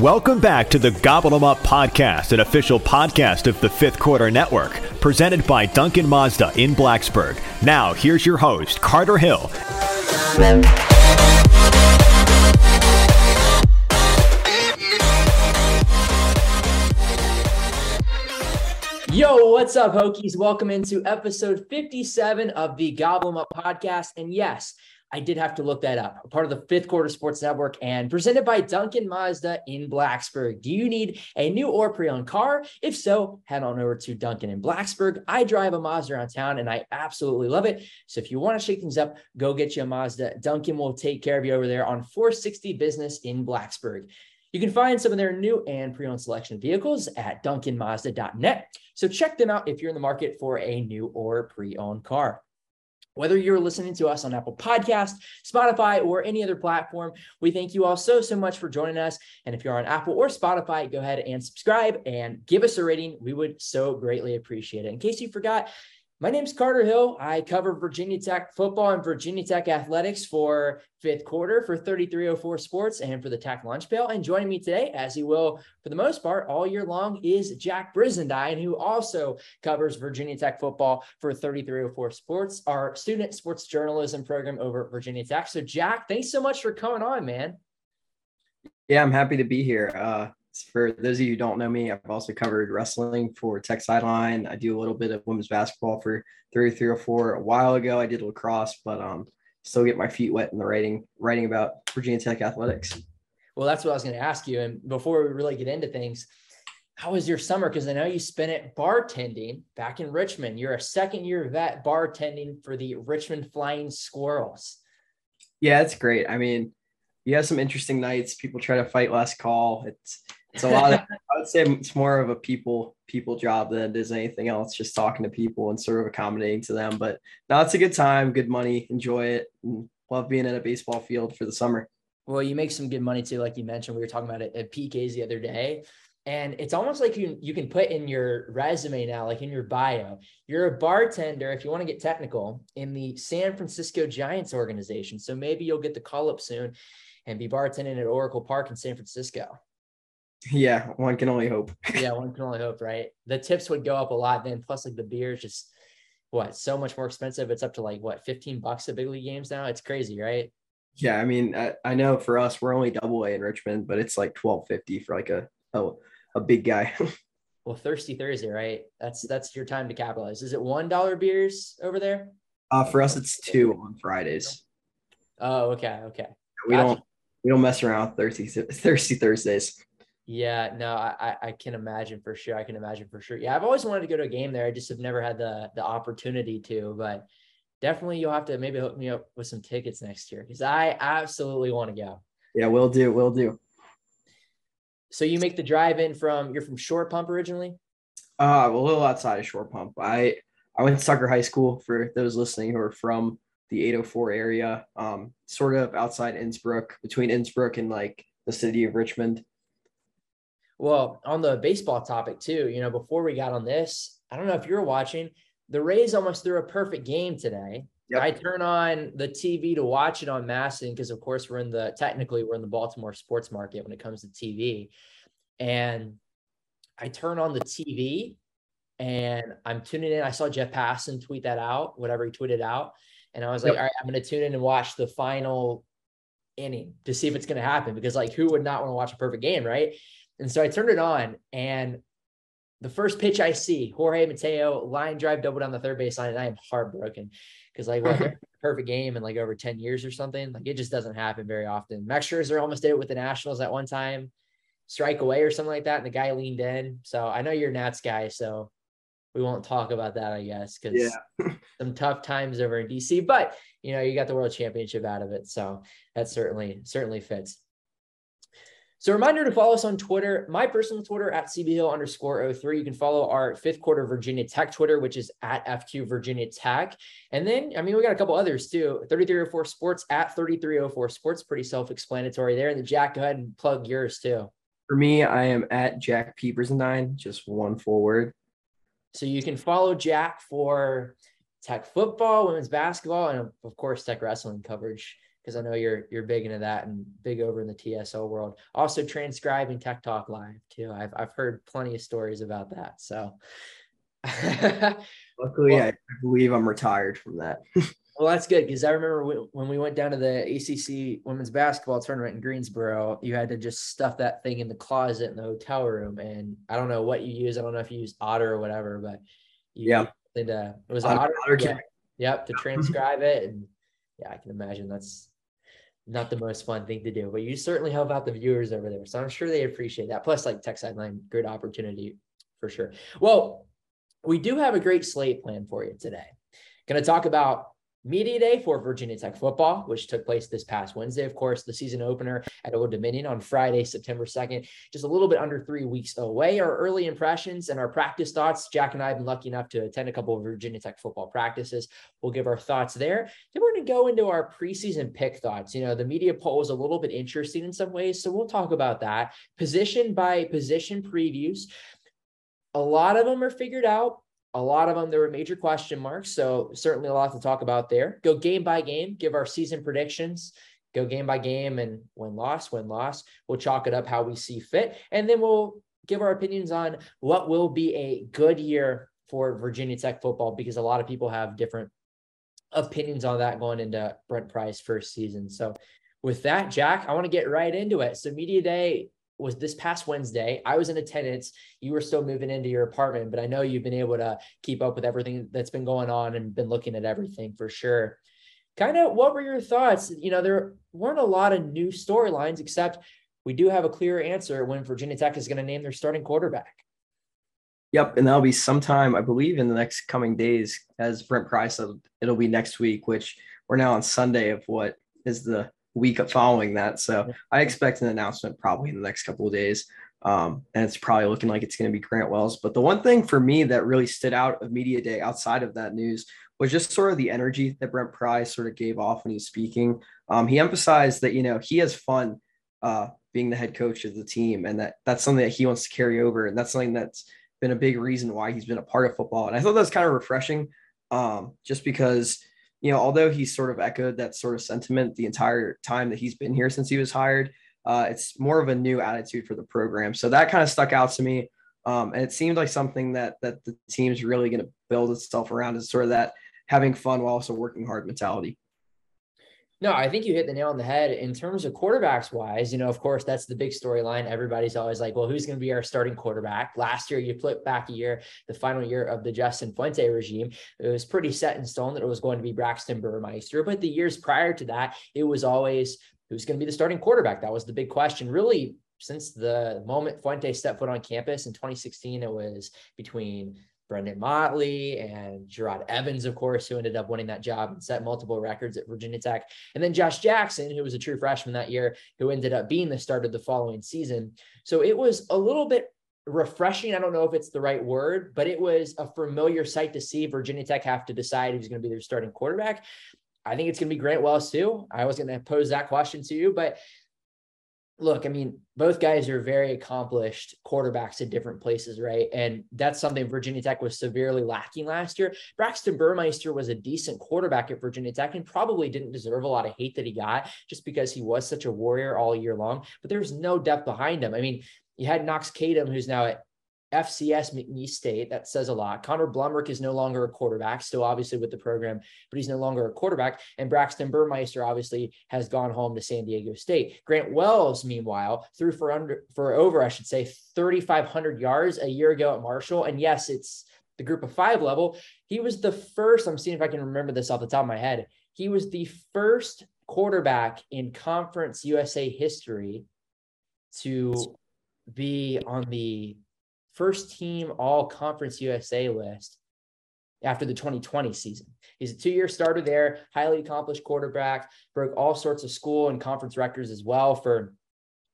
Welcome back to the Gobble 'em Up podcast, an official podcast of the Fifth Quarter Network, presented by Duncan Mazda in Blacksburg. Now, here's your host, Carter Hill. Yo, what's up, Hokies? Welcome into episode 57 of the Gobble 'em Up podcast. And yes, I did have to look that up. Part of the Fifth Quarter Sports Network and presented by Duncan Mazda in Blacksburg. Do you need a new or pre-owned car? If so, head on over to Duncan in Blacksburg. I drive a Mazda around town and I absolutely love it. So if you want to shake things up, go get you a Mazda. Duncan will take care of you over there on 460 Business in Blacksburg. You can find some of their new and pre-owned selection vehicles at duncanmazda.net. So check them out if you're in the market for a new or pre-owned car. Whether you're listening to us on Apple Podcast, Spotify, or any other platform, we thank you all so, so much for joining us. And if you're on Apple or Spotify, go ahead and subscribe and give us a rating. We would so greatly appreciate it. In case you forgot, my name is Carter Hill. I cover Virginia Tech football and Virginia Tech athletics for fifth quarter for 3304 Sports and for the Tech Lunch Pail. And joining me today, as he will for the most part all year long, is Jack Brizendine, who also covers Virginia Tech football for 3304 Sports, our student sports journalism program over at Virginia Tech. So, Jack, thanks so much for coming on, man. Yeah, I'm happy to be here. Uh, for those of you who don't know me, I've also covered wrestling for Tech Sideline. I do a little bit of women's basketball for 3304 a while ago. I did lacrosse, but um, still get my feet wet in the writing, writing about Virginia Tech athletics. Well, that's what I was going to ask you. And before we really get into things, how was your summer? Because I know you spent it bartending back in Richmond. You're a second year vet bartending for the Richmond Flying Squirrels. Yeah, it's great. I mean, you have some interesting nights. People try to fight last call. It's it's a lot of, I would say it's more of a people people job than it is anything else, just talking to people and sort of accommodating to them. But now it's a good time, good money, enjoy it, and love being at a baseball field for the summer. Well, you make some good money too, like you mentioned. We were talking about it at PK's the other day. And it's almost like you you can put in your resume now, like in your bio, you're a bartender, if you want to get technical, in the San Francisco Giants organization. So maybe you'll get the call up soon and be bartending at Oracle Park in San Francisco. Yeah, one can only hope. yeah, one can only hope, right? The tips would go up a lot then. Plus, like the beers, just what so much more expensive. It's up to like what 15 bucks at big league games now. It's crazy, right? Yeah, I mean, I, I know for us, we're only double A in Richmond, but it's like 1250 for like a a, a big guy. well, thirsty Thursday, right? That's that's your time to capitalize. Is it one dollar beers over there? Uh, for us, it's two on Fridays. Oh, okay, okay. We gotcha. don't we don't mess around with thirsty thirsty Thursdays. Yeah, no, I I can imagine for sure. I can imagine for sure. Yeah, I've always wanted to go to a game there. I just have never had the the opportunity to, but definitely you'll have to maybe hook me up with some tickets next year because I absolutely want to go. Yeah, we'll do. We'll do. So you make the drive in from you're from Short Pump originally? Uh, a little outside of Short Pump. I I went to Tucker High School for those listening who are from the 804 area, um, sort of outside Innsbrook, between Innsbrook and like the city of Richmond. Well, on the baseball topic too, you know, before we got on this, I don't know if you're watching, the Rays almost threw a perfect game today. Yep. I turn on the TV to watch it on MASN because, of course, we're in the technically we're in the Baltimore sports market when it comes to TV, and I turn on the TV and I'm tuning in. I saw Jeff Passan tweet that out, whatever he tweeted out, and I was like, yep. all right, I'm going to tune in and watch the final inning to see if it's going to happen because, like, who would not want to watch a perfect game, right? And so I turned it on, and the first pitch I see, Jorge Mateo line drive double down the third base line, and I am heartbroken because like what perfect game in like over 10 years or something. Like it just doesn't happen very often. Max Scherzer almost did it with the Nationals at one time, strike away or something like that, and the guy leaned in. So I know you're Nats guy, so we won't talk about that, I guess, because yeah. some tough times over in DC. But you know, you got the world championship out of it, so that certainly certainly fits. So reminder to follow us on Twitter, my personal Twitter at CBHill underscore 03. You can follow our fifth quarter Virginia Tech Twitter, which is at FQ Virginia Tech. And then, I mean, we got a couple others too. 3304 Sports at 3304 Sports, pretty self-explanatory there. And then Jack, go ahead and plug yours too. For me, I am at Jack P. Brizendine, just one full word. So you can follow Jack for Tech football, women's basketball, and of course, Tech wrestling coverage because I know you're you're big into that and big over in the TSO world. Also transcribing Tech Talk Live too. I've I've heard plenty of stories about that. So luckily well, I believe I'm retired from that. well, that's good because I remember when we went down to the ACC women's basketball tournament in Greensboro, you had to just stuff that thing in the closet in the hotel room. And I don't know what you use. I don't know if you use Otter or whatever, but yeah, and uh, it was Otter. Otter yeah. Yep, to transcribe it and yeah, I can imagine that's not the most fun thing to do, but you certainly help out the viewers over there. So I'm sure they appreciate that. Plus, like Tech Sideline, great opportunity for sure. Well, we do have a great slate plan for you today. Going to talk about Media Day for Virginia Tech football, which took place this past Wednesday. Of course, the season opener at Old Dominion on Friday, September 2nd, just a little bit under three weeks away. Our early impressions and our practice thoughts. Jack and I have been lucky enough to attend a couple of Virginia Tech football practices. We'll give our thoughts there. Then we're going to go into our preseason pick thoughts. You know, the media poll was a little bit interesting in some ways. So we'll talk about that. Position by position previews. A lot of them are figured out a lot of them there were major question marks so certainly a lot to talk about there. Go game by game give our season predictions. Go game by game and win loss win loss. We'll chalk it up how we see fit and then we'll give our opinions on what will be a good year for virginia tech football because a lot of people have different opinions on that going into brent Pry's first season. So with that jack i want to get right into it. So media day was this past Wednesday. I was in attendance. You were still moving into your apartment, but I know you've been able to keep up with everything that's been going on and been looking at everything for sure. Kind of what were your thoughts? You know, there weren't a lot of new storylines, except we do have a clear answer when Virginia Tech is going to name their starting quarterback. Yep, and that'll be sometime, I believe, in the next coming days. As Brent Pry said, it'll be next week, which we're now on Sunday of what is the week following that. So I expect an announcement probably in the next couple of days. Um, and it's probably looking like it's going to be Grant Wells. But the one thing for me that really stood out of media day outside of that news was just sort of the energy that Brent Pry sort of gave off when he's speaking. Um, he emphasized that, you know, he has fun uh, being the head coach of the team and that that's something that he wants to carry over. And that's something that's been a big reason why he's been a part of football. And I thought that was kind of refreshing um, just because – you know, although he's sort of echoed that sort of sentiment the entire time that he's been here since he was hired, uh, it's more of a new attitude for the program. So that kind of stuck out to me. Um, and it seemed like something that that the team's really going to build itself around is sort of that having fun while also working hard mentality. No, I think you hit the nail on the head in terms of quarterbacks wise. You know, of course, that's the big storyline. Everybody's always like, well, who's going to be our starting quarterback? Last year, you flip back a year, the final year of the Justin Fuente regime, it was pretty set in stone that it was going to be Braxton Burmeister. But the years prior to that, it was always who's going to be the starting quarterback. That was the big question, really. Since the moment Fuente stepped foot on campus in 2016, it was between Brenden Motley and Jerod Evans, of course, who ended up winning that job and set multiple records at Virginia Tech. And then Josh Jackson, who was a true freshman that year, who ended up being the starter the following season. So it was a little bit refreshing. I don't know if it's the right word, but it was a familiar sight to see Virginia Tech have to decide who's going to be their starting quarterback. I think it's going to be Grant Wells too. I was going to pose that question to you, but look, I mean, both guys are very accomplished quarterbacks at different places, right? And that's something Virginia Tech was severely lacking last year. Braxton Burmeister was a decent quarterback at Virginia Tech and probably didn't deserve a lot of hate that he got just because he was such a warrior all year long, but there's no depth behind him. I mean, you had Knox Kadum, who's now at FCS McNeese State. That says a lot. Connor Blumrick is no longer a quarterback, still obviously with the program, but he's no longer a quarterback. And Braxton Burmeister obviously has gone home to San Diego State. Grant Wells, meanwhile, threw for under for over, I should say, 3,500 yards a year ago at Marshall. And yes, it's the group of five level. He was the first. I'm seeing if I can remember this off the top of my head. He was the first quarterback in Conference USA history to be on the first team all conference USA list after the 2020 season. He's a two year starter there, highly accomplished quarterback, broke all sorts of school and conference records as well for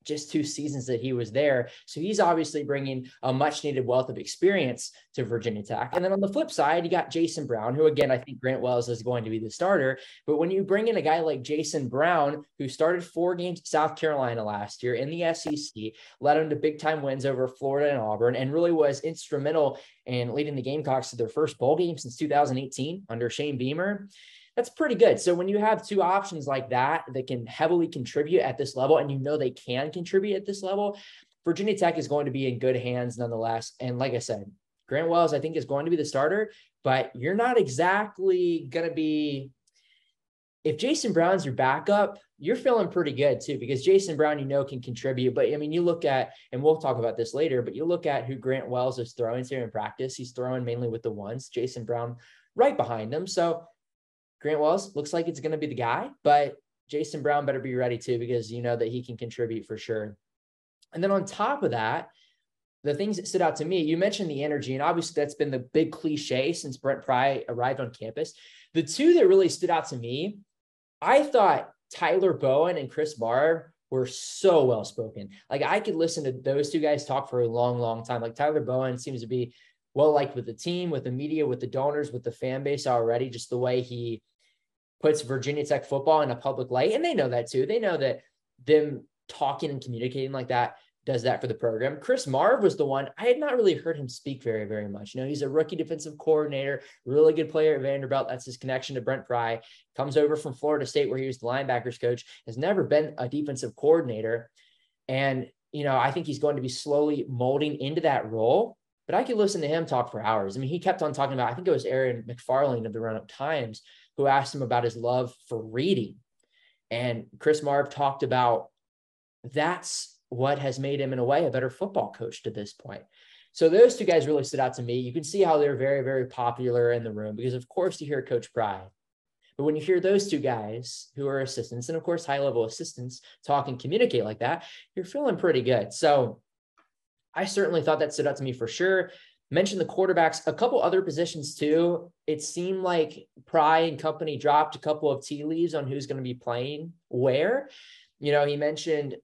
just two seasons that he was there. So he's obviously bringing a much needed wealth of experience to Virginia Tech. And then on the flip side, you got Jason Brown, who again, I think Grant Wells is going to be the starter. But when you bring in a guy like Jason Brown, who started four games at South Carolina last year in the SEC, led them to big time wins over Florida and Auburn, and really was instrumental in leading the Gamecocks to their first bowl game since 2018 under Shane Beamer that's pretty good. So when you have two options like that that can heavily contribute at this level, and you know they can contribute at this level, Virginia Tech is going to be in good hands nonetheless. And like I said, Grant Wells, I think, is going to be the starter, but you're not exactly going to be. If Jason Brown's your backup, you're feeling pretty good too, because Jason Brown, you know, can contribute. But I mean, you look at, and we'll talk about this later, but you look at who Grant Wells is throwing here in practice. He's throwing mainly with the ones, Jason Brown right behind him. So Grant Wells looks like it's going to be the guy, but Jason Brown better be ready too, because you know that he can contribute for sure. And then on top of that, the things that stood out to me, you mentioned the energy, and obviously that's been the big cliche since Brent Pry arrived on campus. The two that really stood out to me, I thought Tyler Bowen and Chris Marve were so well spoken. Like I could listen to those two guys talk for a long, long time. Like Tyler Bowen seems to be well liked with the team, with the media, with the donors, with the fan base already, just the way he puts Virginia Tech football in a public light. And they know that too. They know that them talking and communicating like that does that for the program. Chris Marve was the one I had not really heard him speak very, very much. You know, he's a rookie defensive coordinator, really good player at Vanderbilt. That's his connection to Brent Pry. Comes over from Florida State, where he was the linebackers coach, has never been a defensive coordinator. And, you know, I think he's going to be slowly molding into that role. But I could listen to him talk for hours. I mean, he kept on talking about, I think it was Aaron McFarling of the Roanoke Times who asked him about his love for reading. And Chris Marve talked about that's what has made him, in a way, a better football coach to this point. So those two guys really stood out to me. You can see how they're very, very popular in the room because, of course, you hear Coach Pry. But when you hear those two guys who are assistants, and of course, high level assistants talk and communicate like that, you're feeling pretty good. So I certainly thought that stood out to me for sure. Mentioned the quarterbacks, a couple other positions too. It seemed like Pry and company dropped a couple of tea leaves on who's going to be playing where. You know, he mentioned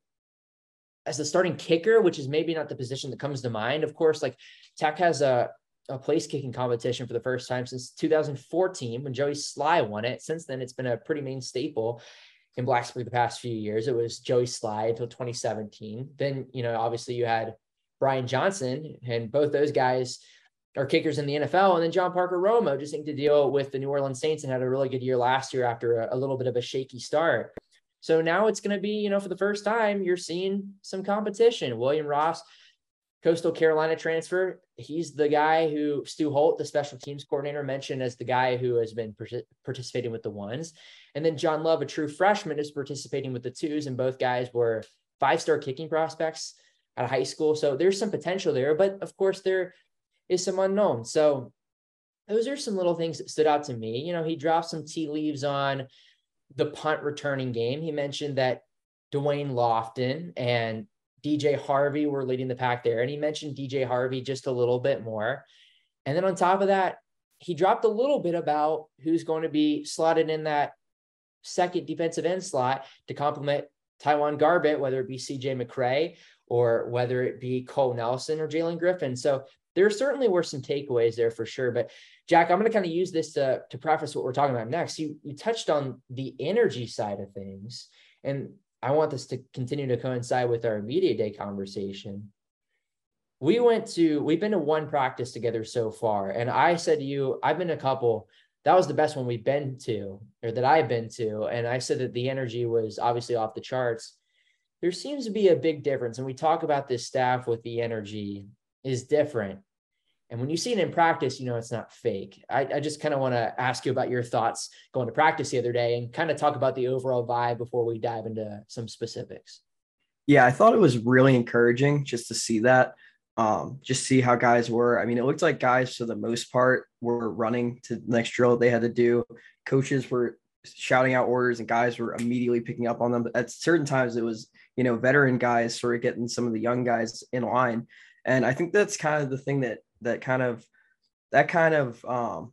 as the starting kicker, which is maybe not the position that comes to mind. Of course, like Tech has a, a place kicking competition for the first time since 2014 when Joey Slye won it. Since then, it's been a pretty main staple in Blacksburg the past few years. It was Joey Slye until 2017. Then, you know, obviously you had Brian Johnson, and both those guys are kickers in the NFL. And then John Parker Romo just seemed to deal with the New Orleans Saints and had a really good year last year after a, a little bit of a shaky start. So now it's going to be, you know, for the first time, you're seeing some competition. William Ross, Coastal Carolina transfer. He's the guy who Stu Holt, the special teams coordinator, mentioned as the guy who has been participating with the ones. And then John Love, a true freshman, is participating with the twos. And both guys were five star kicking prospects of high school. So there's some potential there. But of course, there is some unknown. So those are some little things that stood out to me. You know, he dropped some tea leaves on the punt returning game. He mentioned that Dwayne Lofton and DJ Harvey were leading the pack there. And he mentioned DJ Harvey just a little bit more. And then on top of that, he dropped a little bit about who's going to be slotted in that second defensive end slot to complement TyJuan Garbutt, whether it be CJ McCray or whether it be Cole Nelson or Jalen Griffin. So there certainly were some takeaways there for sure. But Jack, I'm going to kind of use this to, to preface what we're talking about next. You, you touched on the energy side of things, and I want this to continue to coincide with our media day conversation. We went to, we've been to one practice together so far. And I said to you, I've been a couple. That was the best one we've been to, or that I've been to. And I said that the energy was obviously off the charts. There seems to be a big difference. And we talk about this staff with the energy is different. And when you see it in practice, you know it's not fake. I, I just kind of want to ask you about your thoughts going to practice the other day and kind of talk about the overall vibe before we dive into some specifics. Yeah, I thought it was really encouraging just to see that. Um, just see how guys were. I mean, it looked like guys, for the most part, were running to the next drill they had to do. Coaches were shouting out orders, and guys were immediately picking up on them. But at certain times, it was you know veteran guys sort of getting some of the young guys in line. And I think that's kind of the thing that that kind of that kind of um,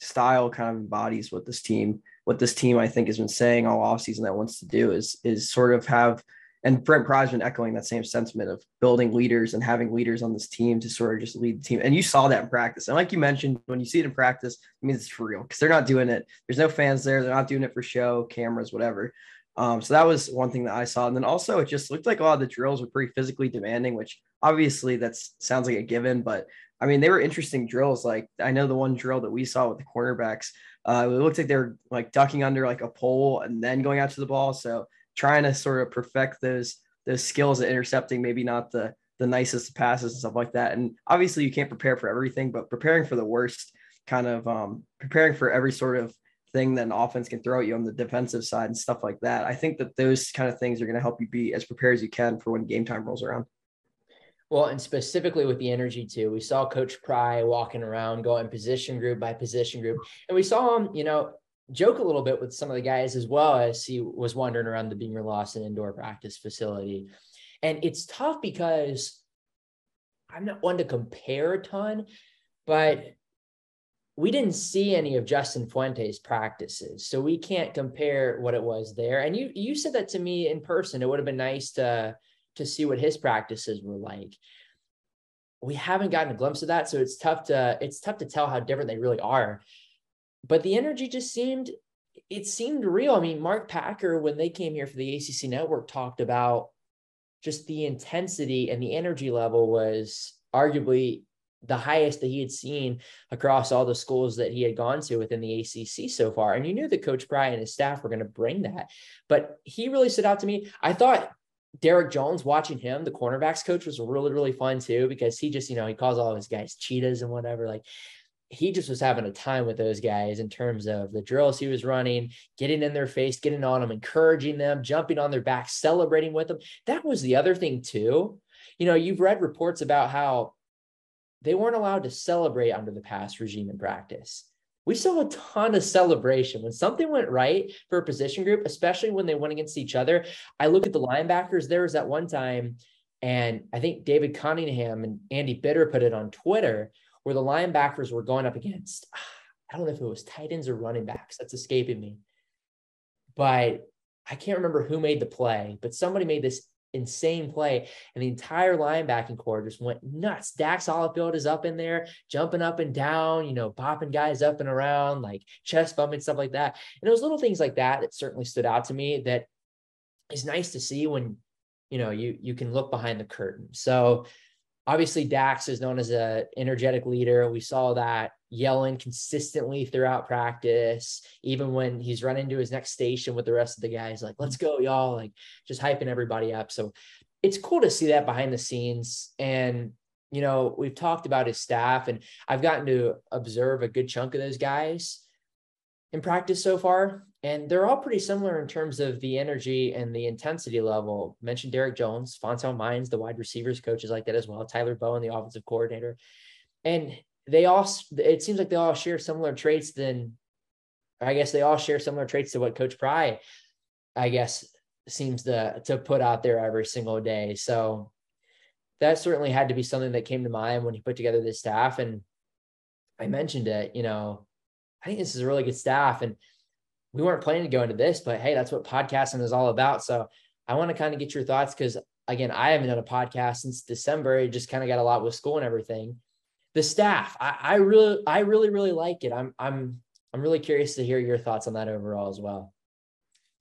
style kind of embodies what this team what this team I think has been saying all offseason that wants to do is is sort of have and Brent Pry's been echoing that same sentiment of building leaders and having leaders on this team to sort of just lead the team. And you saw that in practice. And like you mentioned, when you see it in practice, it means it's for real because they're not doing it. There's no fans there. They're not doing it for show, cameras, whatever. Um, so that was one thing that I saw. And then also it just looked like a lot of the drills were pretty physically demanding, which obviously that sounds like a given, but I mean, they were interesting drills. Like I know the one drill that we saw with the cornerbacks, uh, it looked like they were like ducking under like a pole and then going out to the ball. So trying to sort of perfect those those skills at intercepting, maybe not the the nicest passes and stuff like that. And obviously you can't prepare for everything, but preparing for the worst, kind of um, preparing for every sort of thing that an offense can throw at you on the defensive side and stuff like that. I think that those kind of things are going to help you be as prepared as you can for when game time rolls around. Well, and specifically with the energy too, we saw Coach Pry walking around, going position group by position group, and we saw him, you know, joke a little bit with some of the guys as well as he was wandering around the Beamer Lawson indoor practice facility. And it's tough because I'm not one to compare a ton, but we didn't see any of Justin Fuente's practices, so we can't compare what it was there. And you you said that to me in person. It would have been nice to to see what his practices were like. We haven't gotten a glimpse of that, so it's tough to it's tough to tell how different they really are. But the energy just seemed it seemed real. I mean, Mark Packer when they came here for the ACC network talked about just the intensity and the energy level was arguably the highest that he had seen across all the schools that he had gone to within the ACC so far. And you knew that Coach Pry and his staff were going to bring that. But he really stood out to me. I thought Derek Jones, watching him, the cornerbacks coach, was really, really fun too, because he just, you know, he calls all his guys cheetahs and whatever. Like he just was having a time with those guys in terms of the drills he was running, getting in their face, getting on them, encouraging them, jumping on their back, celebrating with them. That was the other thing too. You know, you've read reports about how they weren't allowed to celebrate under the past regime in practice we saw a ton of celebration when something went right for a position group, especially when they went against each other. I look at the linebackers. There was that one time, and I think David Cunningham and Andy Bitter put it on Twitter where the linebackers were going up against, I don't know if it was tight ends or running backs. That's escaping me. But I can't remember who made the play, but somebody made this insane play. And the entire linebacking core just went nuts. Dax Hollifield is up in there, jumping up and down, you know, popping guys up and around, like chest bumping, stuff like that. And those little things like that that certainly stood out to me that is nice to see when, you know, you you can look behind the curtain. So obviously Dax is known as a energetic leader. We saw that yelling consistently throughout practice, even when he's running to his next station with the rest of the guys, like, let's go, y'all, like just hyping everybody up. So it's cool to see that behind the scenes. And, you know, we've talked about his staff, and I've gotten to observe a good chunk of those guys in practice so far. And they're all pretty similar in terms of the energy and the intensity level. Mentioned Derek Jones, Fontel Mines, the wide receivers coaches like that as well. Tyler Bowen, the offensive coordinator. And they all it seems like they all share similar traits than I guess they all share similar traits to what Coach Pry, I guess, seems to to put out there every single day. So that certainly had to be something that came to mind when he put together this staff. And I mentioned it, you know, I think this is a really good staff. And we weren't planning to go into this, but hey, that's what podcasting is all about. So I want to kind of get your thoughts because again, I haven't done a podcast since December. It just kind of got a lot with school and everything the staff, I, I really, I really, really like it. I'm, I'm, I'm really curious to hear your thoughts on that overall as well.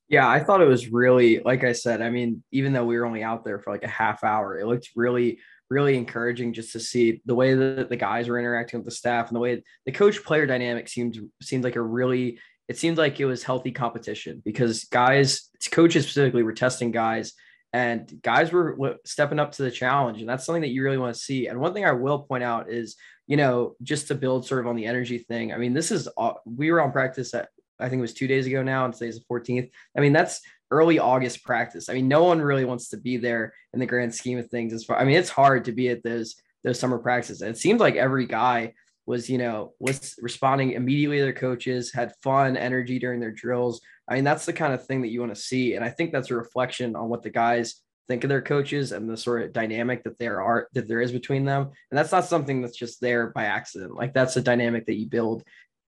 Yeah, I thought it was really, like I said, I mean, even though we were only out there for like a half hour, it looked really, really encouraging just to see the way that the guys were interacting with the staff and the way the coach player dynamic seemed seemed like a really it seemed like it was healthy competition because guys coaches specifically were testing guys and guys were stepping up to the challenge. And that's something that you really want to see. And one thing i will point out is you know just to build sort of on the energy thing i mean this is uh, we were on practice at i think it was two days ago now and today's the 14th i mean that's early august practice. I mean no one really wants to be there in the grand scheme of things as far i mean it's hard to be at those those summer practices. And it seems like every guy was you know was responding immediately to their coaches had fun energy during their drills. I mean that's the kind of thing that you want to see. And i think that's a reflection on what the guys think of their coaches and the sort of dynamic that there are that there is between them. And that's not something that's just there by accident. Like that's a dynamic that you build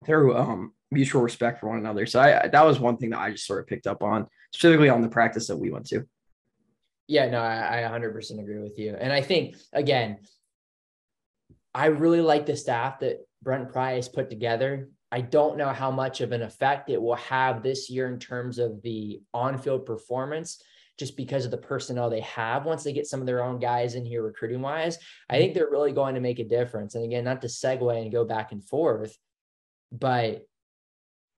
through um, mutual respect for one another so I, that was one thing that i just sort of picked up on specifically on the practice that we went to yeah no i, I 100% agree with you and i think again I really like the staff that Brent Pry put together. I don't know how much of an effect it will have this year in terms of the on field performance, just because of the personnel they have. Once they get some of their own guys in here recruiting wise, I think they're really going to make a difference. And again, not to segue and go back and forth, but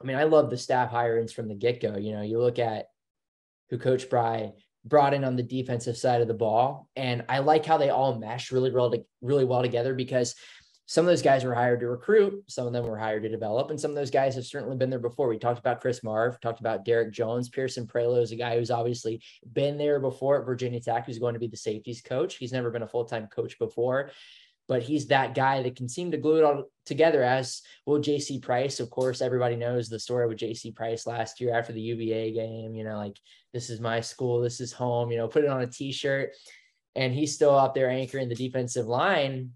I mean, I love the staff hirings from the get go. You know, you look at who Coach Pry brought in on the defensive side of the ball, and I like how they all mesh really, really, really well together because some of those guys were hired to recruit, some of them were hired to develop, and some of those guys have certainly been there before. We talked about Chris Marve, talked about Derek Jones, Pearson Prioleau is a guy who's obviously been there before at Virginia Tech, who's going to be the safeties coach. He's never been a full time coach before, but he's that guy that can seem to glue it all together. As well. JC Price, of course. Everybody knows the story with JC Price last year after the UVA game. You know, like this is my school, this is home. You know, put it on a T-shirt, and he's still out there anchoring the defensive line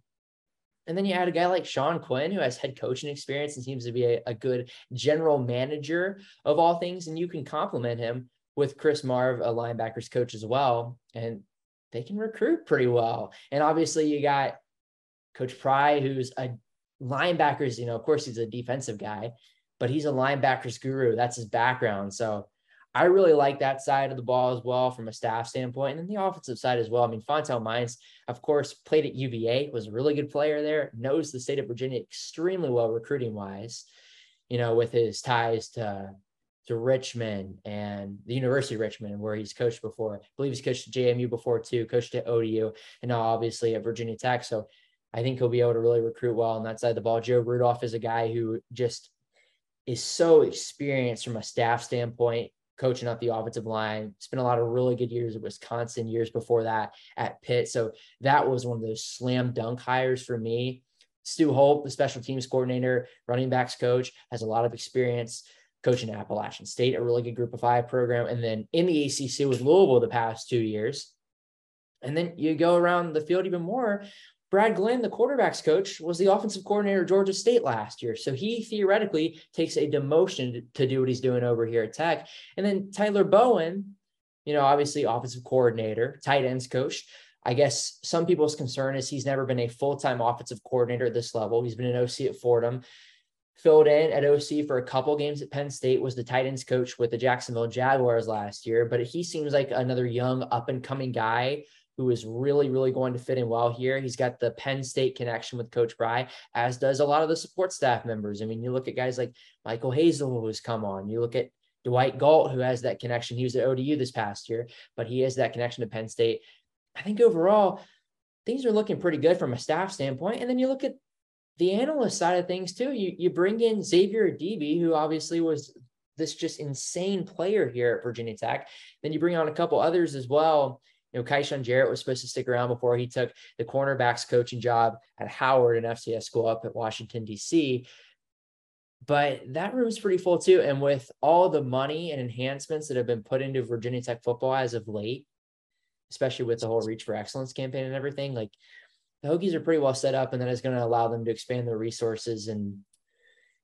and then you add a guy like Sean Quinn, who has head coaching experience and seems to be a, a good general manager of all things. And you can complement him with Chris Marve, a linebackers coach as well. And they can recruit pretty well. And obviously, you got Coach Pry, who's a linebackers, you know, of course, he's a defensive guy, but he's a linebackers guru. That's his background. So I really like that side of the ball as well from a staff standpoint, and then the offensive side as well. I mean, Fontel Mines, of course, played at UVA, was a really good player there, knows the state of Virginia extremely well recruiting wise, you know, with his ties to to Richmond and the University of Richmond, where he's coached before. I believe he's coached at JMU before too, coached at ODU, and now obviously at Virginia Tech. So I think he'll be able to really recruit well on that side of the ball. Joe Rudolph is a guy who just is so experienced from a staff standpoint coaching up the offensive line. Spent a lot of really good years at Wisconsin, years before that at Pitt. So that was one of those slam dunk hires for me. Stu Holt, the special teams coordinator, running backs coach, has a lot of experience coaching at Appalachian State, a really good group of five program. And then in the ACC with Louisville the past two years. And then you go around the field even more Brad Glenn, the quarterbacks coach, was the offensive coordinator at Georgia State last year. So he theoretically takes a demotion to do what he's doing over here at Tech. And then Tyler Bowen, you know, obviously offensive coordinator, tight ends coach. I guess some people's concern is he's never been a full time offensive coordinator at this level. He's been an OC at Fordham, filled in at OC for a couple games at Penn State, was the tight ends coach with the Jacksonville Jaguars last year. But he seems like another young, up and coming guy who is really, really going to fit in well here. He's got the Penn State connection with Coach Pry, as does a lot of the support staff members. I mean, you look at guys like Michael Hazel, who's come on. You look at Dwight Galt, who has that connection. He was at ODU this past year, but he has that connection to Penn State. I think overall, things are looking pretty good from a staff standpoint. And then you look at the analyst side of things too. You you bring in Xavier Adibi, who obviously was this just insane player here at Virginia Tech. Then you bring on a couple others as well you know, Kaishan Jarrett was supposed to stick around before he took the cornerbacks coaching job at Howard and FCS school up at Washington, D.C. But that room is pretty full too. And with all the money and enhancements that have been put into Virginia Tech football as of late, especially with the whole Reach for Excellence campaign and everything, like the Hokies are pretty well set up, and that is going to allow them to expand their resources and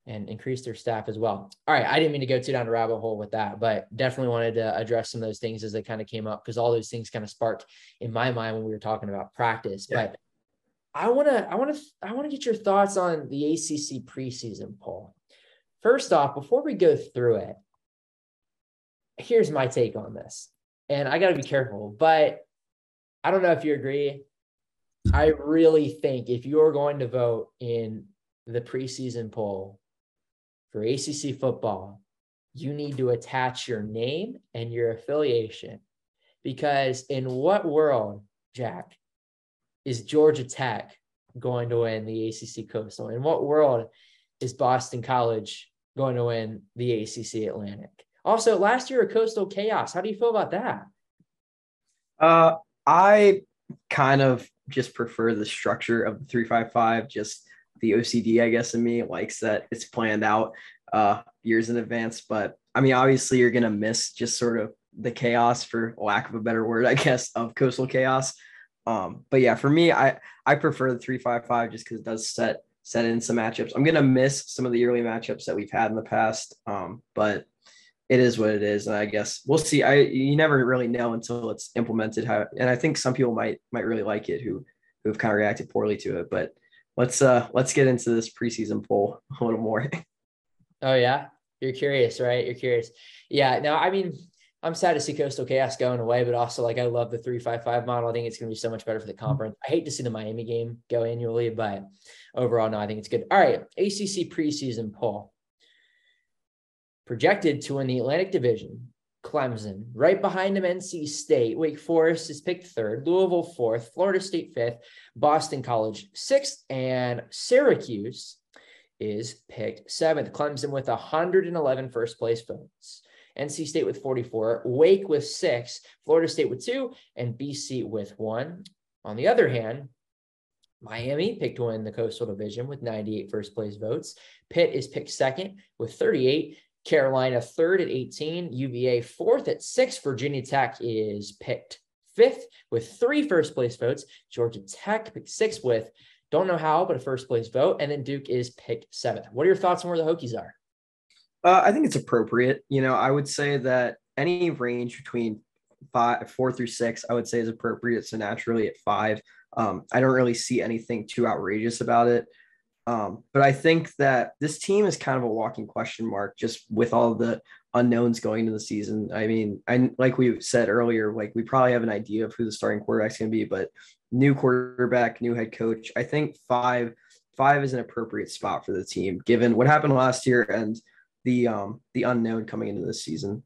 and increase their staff as well. All right, I didn't mean to go too down a rabbit hole with that, but definitely wanted to address some of those things as they kind of came up because all those things kind of sparked in my mind when we were talking about practice. Yeah. But I want to, I want to, I want to get your thoughts on the ACC preseason poll. First off, before we go through it, here's my take on this, and I got to be careful, but I don't know if you agree. I really think if you're going to vote in the preseason poll, for ACC football, you need to attach your name and your affiliation. Because in what world, Jack, is Georgia Tech going to win the ACC Coastal? In what world is Boston College going to win the ACC Atlantic? Also, last year a Coastal Chaos. How do you feel about that? Uh, I kind of just prefer the structure of the 355 just the OCD, I guess, in me likes that it's planned out uh, years in advance. But I mean, obviously, you're gonna miss just sort of the chaos, for lack of a better word, I guess, of coastal chaos. Um, but yeah, for me, I I prefer the three five five just because it does set set in some matchups. I'm gonna miss some of the early matchups that we've had in the past, um, but it is what it is, and I guess we'll see. I you never really know until it's implemented. How and I think some people might might really like it who who've kind of reacted poorly to it, but let's uh let's get into this preseason poll a little more. Oh yeah, you're curious, right? You're curious. Yeah. No, I mean, I'm sad to see Coastal Chaos going away, but also like I love the three five five model. I think it's going to be so much better for the conference. I hate to see the Miami game go annually, but overall, no, I think it's good. All right, ACC preseason poll projected to win the Atlantic Division. Clemson, right behind them, NC State. Wake Forest is picked third, Louisville fourth, Florida State fifth, Boston College sixth, and Syracuse is picked seventh. Clemson with 111 first place votes. NC State with 44, Wake with six, Florida State with two, and BC with one. On the other hand, Miami picked to win the Coastal Division with 98 first place votes. Pitt is picked second with 38. Carolina third at 18. UVA fourth at six. Virginia Tech is picked fifth with three first place votes. Georgia Tech picked sixth with don't know how, but a first place vote. And then Duke is picked seventh. What are your thoughts on where the Hokies are? Uh, I think it's appropriate. You know, I would say that any range between five, four through six, I would say is appropriate. So naturally at five, um, I don't really see anything too outrageous about it. Um, but I think that this team is kind of a walking question mark just with all the unknowns going into the season. I mean, I like we said earlier, like we probably have an idea of who the starting quarterback's going to be, but new quarterback, new head coach. I think five five is an appropriate spot for the team given what happened last year and the um the unknown coming into this season.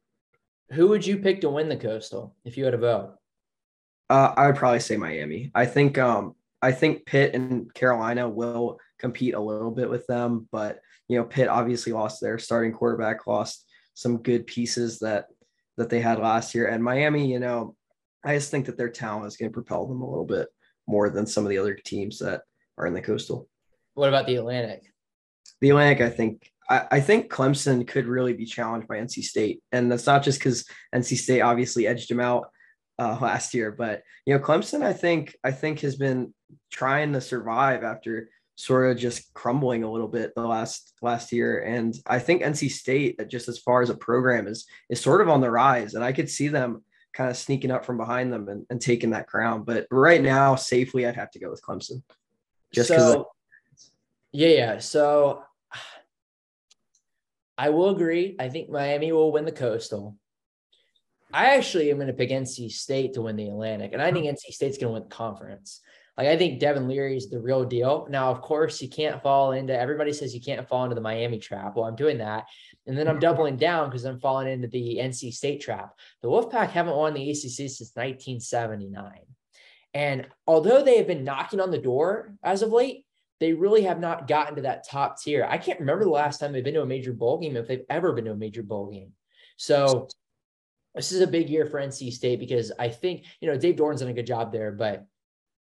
Who would you pick to win the Coastal if you had a vote? Uh, I would probably say Miami. I think um I think Pitt and Carolina will compete a little bit with them, but you know Pitt obviously lost their starting quarterback, lost some good pieces that that they had last year, and Miami, you know, I just think that their talent is going to propel them a little bit more than some of the other teams that are in the coastal. What about the Atlantic? The Atlantic, I think, I, I think Clemson could really be challenged by NC State, and that's not just because NC State obviously edged them out uh, last year, but you know, Clemson, I think, I think has been trying to survive after sort of just crumbling a little bit the last last year, and I think NC State, just as far as a program, is is sort of on the rise, and I could see them kind of sneaking up from behind them and, and taking that crown. But right now, safely, I'd have to go with Clemson. Just because. So, yeah, yeah. So I will agree. I think Miami will win the Coastal. I actually am going to pick NC State to win the Atlantic, and I think NC State's going to win the conference. Like I think Devin Leary is the real deal. Now, of course, you can't fall into. Everybody says you can't fall into the Miami trap. Well, I'm doing that, and then I'm mm-hmm. doubling down because I'm falling into the NC State trap. The Wolfpack haven't won the ACC since 1979, and although they have been knocking on the door as of late, they really have not gotten to that top tier. I can't remember the last time they've been to a major bowl game if they've ever been to a major bowl game. So this is a big year for NC State because I think, you know, Dave Doeren's done a good job there, but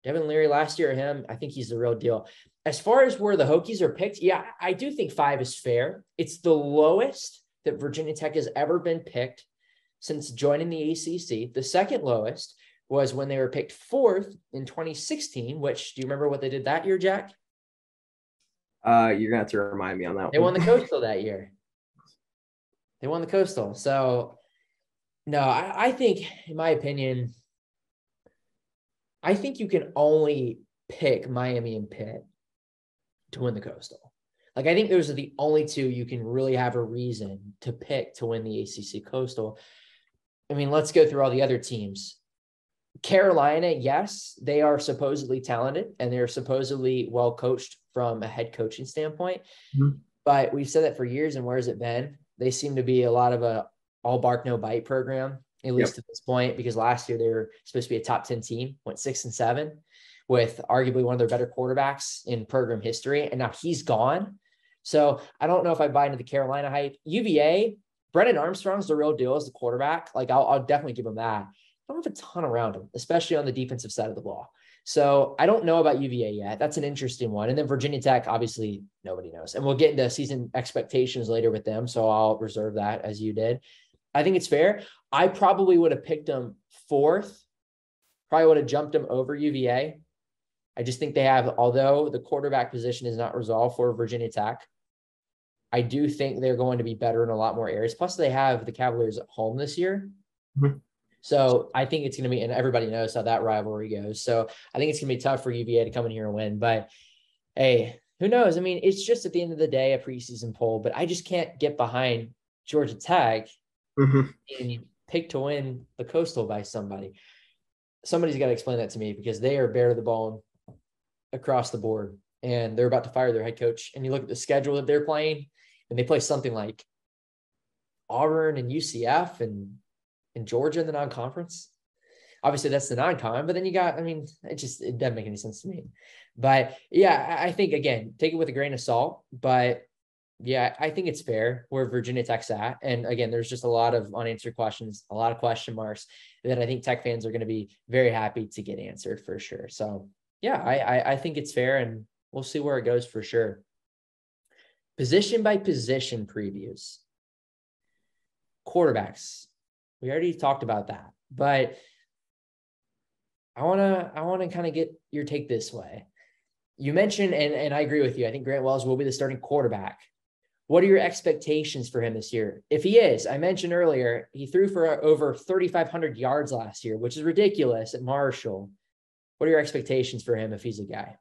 Devin Leary last year, him, I think he's the real deal. As far as where the Hokies are picked, yeah, I do think five is fair. It's the lowest that Virginia Tech has ever been picked since joining the ACC. The second lowest was when they were picked fourth in 2016, which do you remember what they did that year, Jack? Uh, you're gonna have to remind me on that. One. They one. won the Coastal that year. They won the Coastal. So, no, I, I think, in my opinion, I think you can only pick Miami and Pitt to win the Coastal. Like I think those are the only two you can really have a reason to pick to win the ACC Coastal. I mean, let's go through all the other teams. Carolina, yes, they are supposedly talented and they're supposedly well coached from a head coaching standpoint. Mm-hmm. But we've said that for years, and where has it been? They seem to be a lot of a all bark no bite program, at least yep. at this point, because last year they were supposed to be a top 10 team, went six and seven with arguably one of their better quarterbacks in program history. And now he's gone. So I don't know if I buy into the Carolina hype. UVA, Brennan Armstrong's the real deal as the quarterback. Like I'll, I'll definitely give him that. I don't have a ton around him, especially on the defensive side of the ball. So I don't know about UVA yet. That's an interesting one. And then Virginia Tech, obviously, nobody knows. And we'll get into season expectations later with them. So I'll reserve that as you did. I think it's fair. I probably would have picked them fourth, probably would have jumped them over UVA. I just think they have, although the quarterback position is not resolved for Virginia Tech, I do think they're going to be better in a lot more areas. Plus, they have the Cavaliers at home this year. Mm-hmm. So I think it's going to be, and everybody knows how that rivalry goes. So I think it's going to be tough for UVA to come in here and win. But hey, who knows? I mean, it's just at the end of the day a preseason poll, but I just can't get behind Georgia Tech mm-hmm. and pick to win the Coastal by somebody. Somebody's got to explain that to me because they are bare to the bone across the board, and they're about to fire their head coach. And you look at the schedule that they're playing, and they play something like Auburn and UCF and and Georgia in the non-conference. Obviously, that's the non-con, but then you got, I mean, it just it doesn't make any sense to me. But yeah, I think again, take it with a grain of salt. But yeah, I think it's fair where Virginia Tech's at. And again, there's just a lot of unanswered questions, a lot of question marks that I think Tech fans are going to be very happy to get answered for sure. So yeah, I, I, I think it's fair and we'll see where it goes for sure. Position by position previews. Quarterbacks. We already talked about that, but I want to I want to kind of get your take this way. You mentioned and and I agree with you. I think Grant Wells will be the starting quarterback. What are your expectations for him this year? If he is, I mentioned earlier, he threw for over 3500 yards last year, which is ridiculous at Marshall. What are your expectations for him if he's a guy?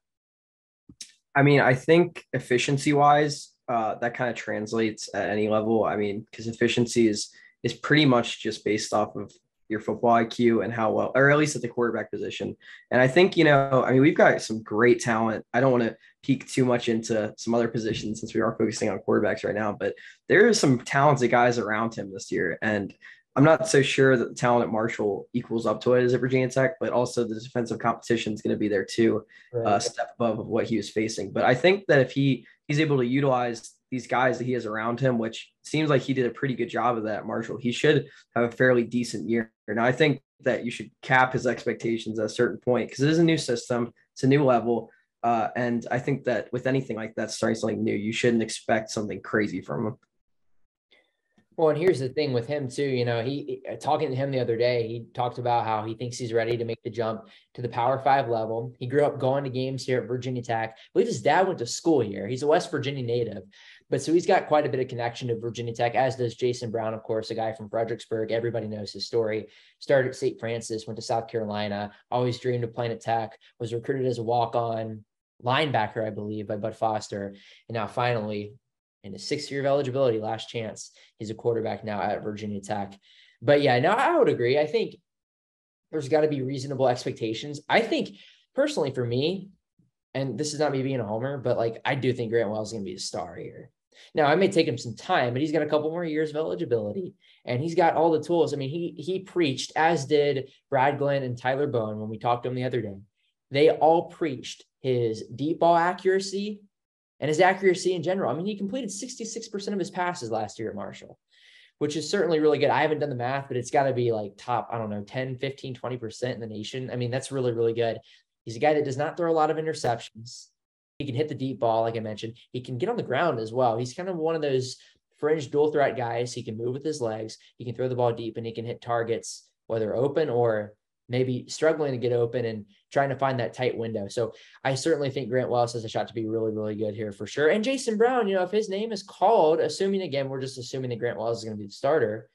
I mean, I think efficiency wise, uh, that kind of translates at any level. I mean, because efficiency is is pretty much just based off of your football IQ and how well, or at least at the quarterback position. And I think, you know, I mean, we've got some great talent. I don't want to peek too much into some other positions since we are focusing on quarterbacks right now, but there are some talented guys around him this year. And I'm not so sure that the talent at Marshall equals up to it as at Virginia Tech, but also the defensive competition is going to be there too, right. uh, step above of what he was facing. But I think that if he he's able to utilize these guys that he has around him, which seems like he did a pretty good job of that, Marshall. He should have a fairly decent year. Now, I think that you should cap his expectations at a certain point because it is a new system, it's a new level. Uh, and I think that with anything like that, starting something new, you shouldn't expect something crazy from him. Well, and here's the thing with him too. You know, he talking to him the other day, he talked about how he thinks he's ready to make the jump to the Power Five level. He grew up going to games here at Virginia Tech. I believe his dad went to school here. He's a West Virginia native, but so he's got quite a bit of connection to Virginia Tech, as does Jason Brown, of course, a guy from Fredericksburg. Everybody knows his story. Started at St. Francis, went to South Carolina, always dreamed of playing at Tech, was recruited as a walk-on linebacker, I believe, by Bud Foster. And now finally, in his sixth year of eligibility, last chance, he's a quarterback now at Virginia Tech. But yeah, no, I would agree. I think there's got to be reasonable expectations. I think personally for me, and this is not me being a homer, but like I do think Grant Wells is going to be a star here. Now, I may take him some time, but he's got a couple more years of eligibility and he's got all the tools. I mean, he he preached, as did Brad Glenn and Tyler Bowen when we talked to him the other day. They all preached his deep ball accuracy and his accuracy in general. I mean, he completed 66% of his passes last year at Marshall, which is certainly really good. I haven't done the math, but it's got to be like top, I don't know, 10, 15, 20% in the nation. I mean, that's really, really good. He's a guy that does not throw a lot of interceptions. He can hit the deep ball, like I mentioned. He can get on the ground as well. He's kind of one of those fringe dual threat guys. He can move with his legs. He can throw the ball deep and he can hit targets, whether open or maybe struggling to get open and trying to find that tight window. So I certainly think Grant Wells has a shot to be really, really good here for sure. And Jason Brown, you know, if his name is called, assuming again, we're just assuming that Grant Wells is going to be the starter.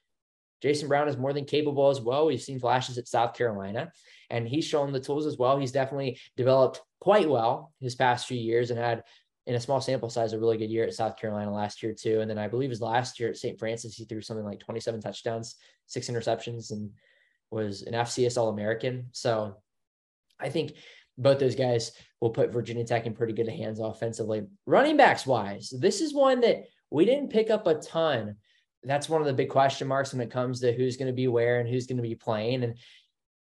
Jason Brown is more than capable as well. We've seen flashes at South Carolina, and he's shown the tools as well. He's definitely developed quite well his past few years and had in a small sample size a really good year at South Carolina last year too. And then I believe his last year at St. Francis, he threw something like 27 touchdowns, six interceptions, and was an FCS All American. So I think both those guys will put Virginia Tech in pretty good hands offensively. Running backs wise, this is one that we didn't pick up a ton. That's one of the big question marks when it comes to who's going to be where and who's going to be playing. And,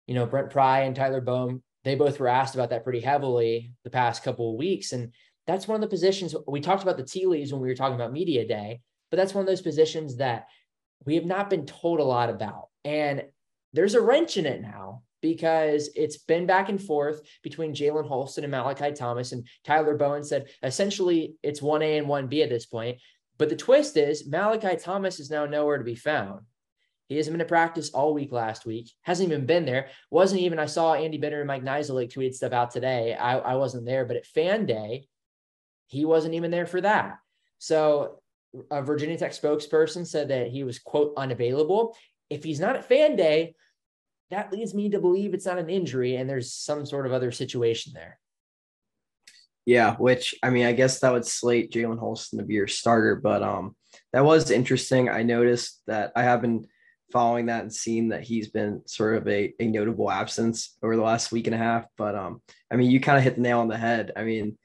you know, Brent Pry and Tyler Bowen, they both were asked about that pretty heavily the past couple of weeks. And that's one of the positions we talked about the tea leaves when we were talking about media day, but that's one of those positions that we have not been told a lot about. And there's a wrench in it now because it's been back and forth between Jalen Holston and Malachi Thomas. And Tyler Bowen said essentially it's 1A and 1B at this point. But the twist is Malachi Thomas is now nowhere to be found. He hasn't been to practice all week last week, hasn't even been there. Wasn't even, I saw Andy Bitter and Mike Niziolek tweeted stuff out today. I, I wasn't there, but at fan day, he wasn't even there for that. So a Virginia Tech spokesperson said that he was, quote, unavailable. If he's not at fan day, that leads me to believe it's not an injury and there's some sort of other situation there. Yeah, which I mean, I guess that would slate Jalen Holston to be your starter, but um, that was interesting. I noticed that I have been following that and seeing that he's been sort of a, a notable absence over the last week and a half. But um, I mean, you kind of hit the nail on the head. I mean,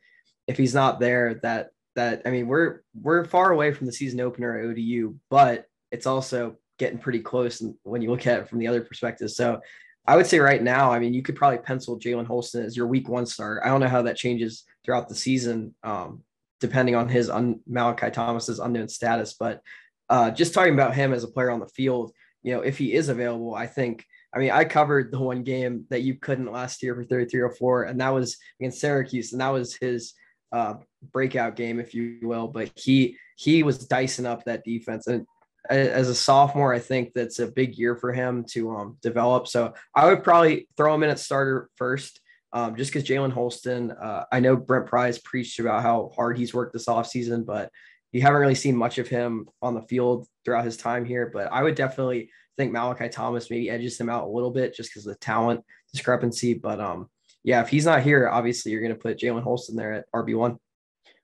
if he's not there, that that I mean, we're we're far away from the season opener at ODU, but it's also getting pretty close when you look at it from the other perspective. So I would say right now, I mean, you could probably pencil Jalen Holston as your week one start. I don't know how that changes throughout the season, um, depending on his un- Malachi Thomas's unknown status. But uh, just talking about him as a player on the field, you know, if he is available, I think. I mean, I covered the one game that you couldn't last year for 3304, and that was against Syracuse, and that was his uh, breakout game, if you will. But he he was dicing up that defense, and as a sophomore, I think that's a big year for him to um, develop. So I would probably throw him in at starter first, um, just because Jalen Holston, uh, I know Brent Pry preached about how hard he's worked this offseason, but you haven't really seen much of him on the field throughout his time here. But I would definitely think Malachi Thomas maybe edges him out a little bit just because of the talent discrepancy. But um, yeah, if he's not here, obviously you're going to put Jalen Holston there at RB1.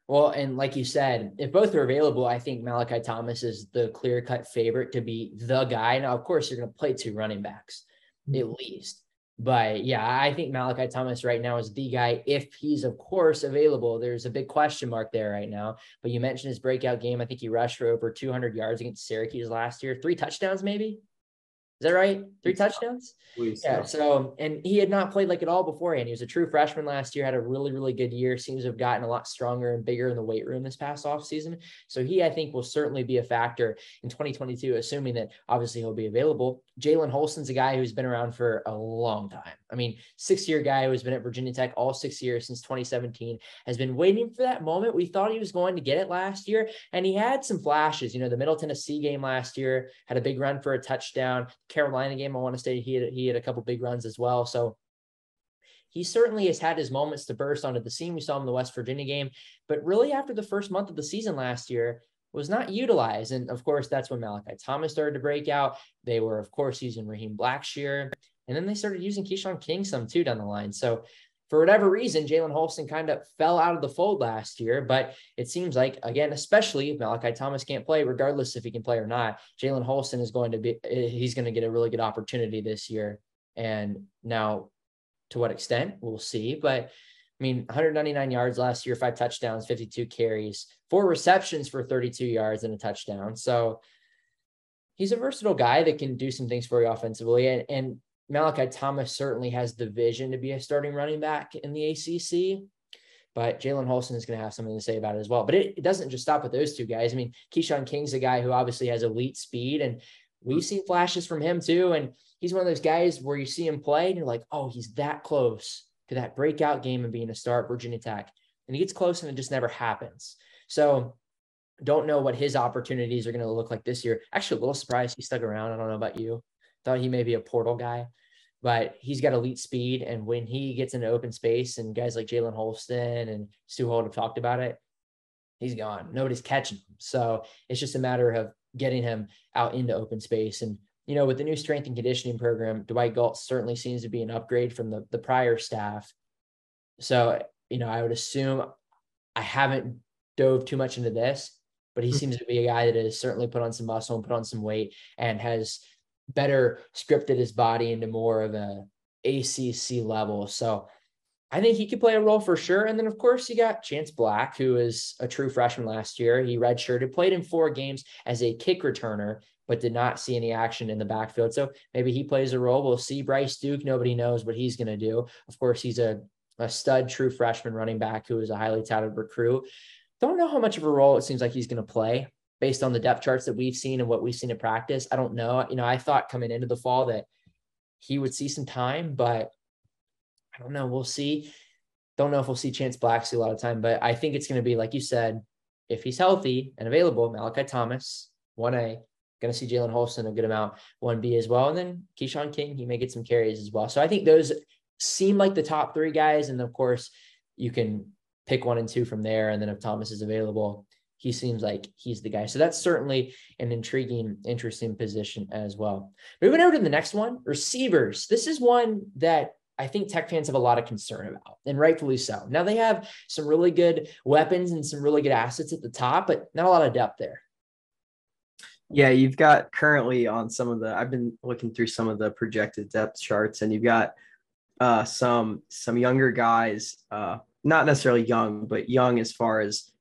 Well, and like you said, if both are available, I think Malachi Thomas is the clear cut favorite to be the guy. Now, of course, you're going to play two running backs mm-hmm. at least. But yeah, I think Malachi Thomas right now is the guy if he's, of course, available. There's a big question mark there right now. But you mentioned his breakout game. I think he rushed for over 200 yards against Syracuse last year, three touchdowns, maybe. Is that right? Three touchdowns? Yeah. So, and he had not played like at all beforehand. He was a true freshman last year, had a really, really good year, seems to have gotten a lot stronger and bigger in the weight room this past off season. So he, I think, will certainly be a factor in 2022, assuming that obviously he'll be available. Jalen Holston's a guy who's been around for a long time. I mean, six year guy who's been at Virginia Tech all six years since 2017, has been waiting for that moment. We thought he was going to get it last year, and he had some flashes. You know, the Middle Tennessee game last year had a big run for a touchdown. Carolina game, I want to say he had, he had a couple big runs as well. So he certainly has had his moments to burst onto the scene. We saw him in the West Virginia game, but really after the first month of the season last year, was not utilized. And of course, that's when Malachi Thomas started to break out. They were, of course, using Raheem Blackshear. And then they started using Keshawn King some too down the line. So for whatever reason, Jalen Holston kind of fell out of the fold last year. But it seems like, again, especially if Malachi Thomas can't play, regardless if he can play or not, Jalen Holston is going to be, eh, he's going to get a really good opportunity this year. And now, to what extent, we'll see. But I mean, 199 yards last year, five touchdowns, 52 carries, four receptions for 32 yards and a touchdown. So he's a versatile guy that can do some things for you offensively. And, and Malachi Thomas certainly has the vision to be a starting running back in the ACC. But Jalen Holston is going to have something to say about it as well. But it, it doesn't just stop with those two guys. I mean, Keshawn King's a guy who obviously has elite speed, and we've mm-hmm. seen flashes from him too. And he's one of those guys where you see him play and you're like, oh, he's that close to that breakout game and being a star at Virginia Tech. And he gets close and it just never happens. So don't know what his opportunities are going to look like this year. Actually, a little surprised he stuck around. I don't know about you. Thought he may be a portal guy, but he's got elite speed. And when he gets into open space and guys like Jalen Holston and Stu Holt have talked about it, he's gone. Nobody's catching him. So it's just a matter of getting him out into open space. And you know, with the new strength and conditioning program, Dwight Galt certainly seems to be an upgrade from the, the prior staff. So, you know, I would assume I haven't dove too much into this, but he mm-hmm. seems to be a guy that has certainly put on some muscle and put on some weight and has better scripted his body into more of a ACC level. So I think he could play a role for sure. And then, of course, you got Chance Black, who is a true freshman last year. He redshirted, played in four games as a kick returner, but did not see any action in the backfield. So maybe he plays a role. We'll see. Bryce Duke, nobody knows what he's going to do. Of course, he's a, a stud true freshman running back who is a highly touted recruit. Don't know how much of a role it seems like he's going to play based on the depth charts that we've seen and what we've seen in practice. I don't know. You know, I thought coming into the fall that he would see some time, but I don't know. We'll see. Don't know if we'll see Chance Black see a lot of time, but I think it's going to be like you said, if he's healthy and available, Malachi Thomas, 1A, Going to see Jalen Holston a good amount, 1B as well. And then Keshawn King, he may get some carries as well. So I think those seem like the top three guys. And of course, you can pick one and two from there. And then if Thomas is available, he seems like he's the guy. So that's certainly an intriguing, interesting position as well. Moving over to the next one, receivers. This is one that I think Tech fans have a lot of concern about, and rightfully so. Now they have some really good weapons and some really good assets at the top, but not a lot of depth there. Yeah, you've got currently on some of the I've been looking through some of the projected depth charts and you've got uh some some younger guys, uh not necessarily young, but young as far as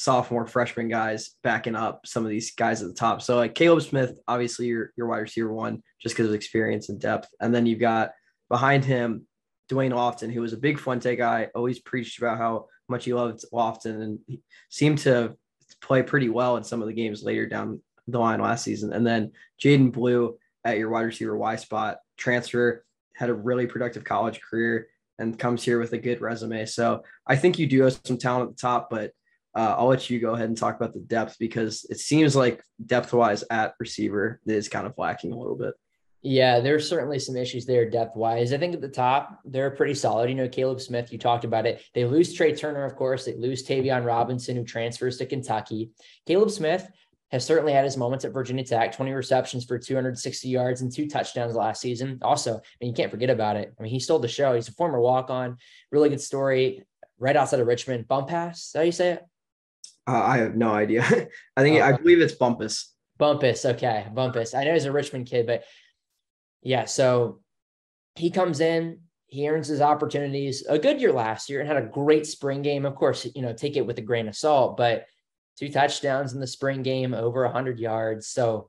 sophomore freshman guys backing up some of these guys at the top. So like Caleb Smith, obviously your your wide receiver one just because of experience and depth. And then you've got behind him Dwayne Lofton, who was a big Fuente guy, always preached about how much he loved Lofton and he seemed to play pretty well in some of the games later down the line last season. And then Jadan Blue at your wide receiver Y spot, transfer, had a really productive college career and comes here with a good resume. So I think you do have some talent at the top, but uh, I'll let you go ahead and talk about the depth because it seems like depth wise at receiver is kind of lacking a little bit. Yeah, there's certainly some issues there depth wise. I think at the top, they're pretty solid. You know, Caleb Smith, you talked about it. They lose Trey Turner, of course. They lose Tayvion Robinson, who transfers to Kentucky. Caleb Smith has certainly had his moments at Virginia Tech 20 receptions for 260 yards and two touchdowns last season. Also, I mean, you can't forget about it. I mean, he stole the show. He's a former walk on, really good story right outside of Richmond. Bumpass, how you say it? Uh, I have no idea. I think, oh, I believe it's Bumpus. Bumpus. Okay. Bumpus. I know he's a Richmond kid, but yeah. So he comes in, he earns his opportunities. A good year last year and had a great spring game. Of course, you know, take it with a grain of salt, but two touchdowns in the spring game, over 100 yards. So,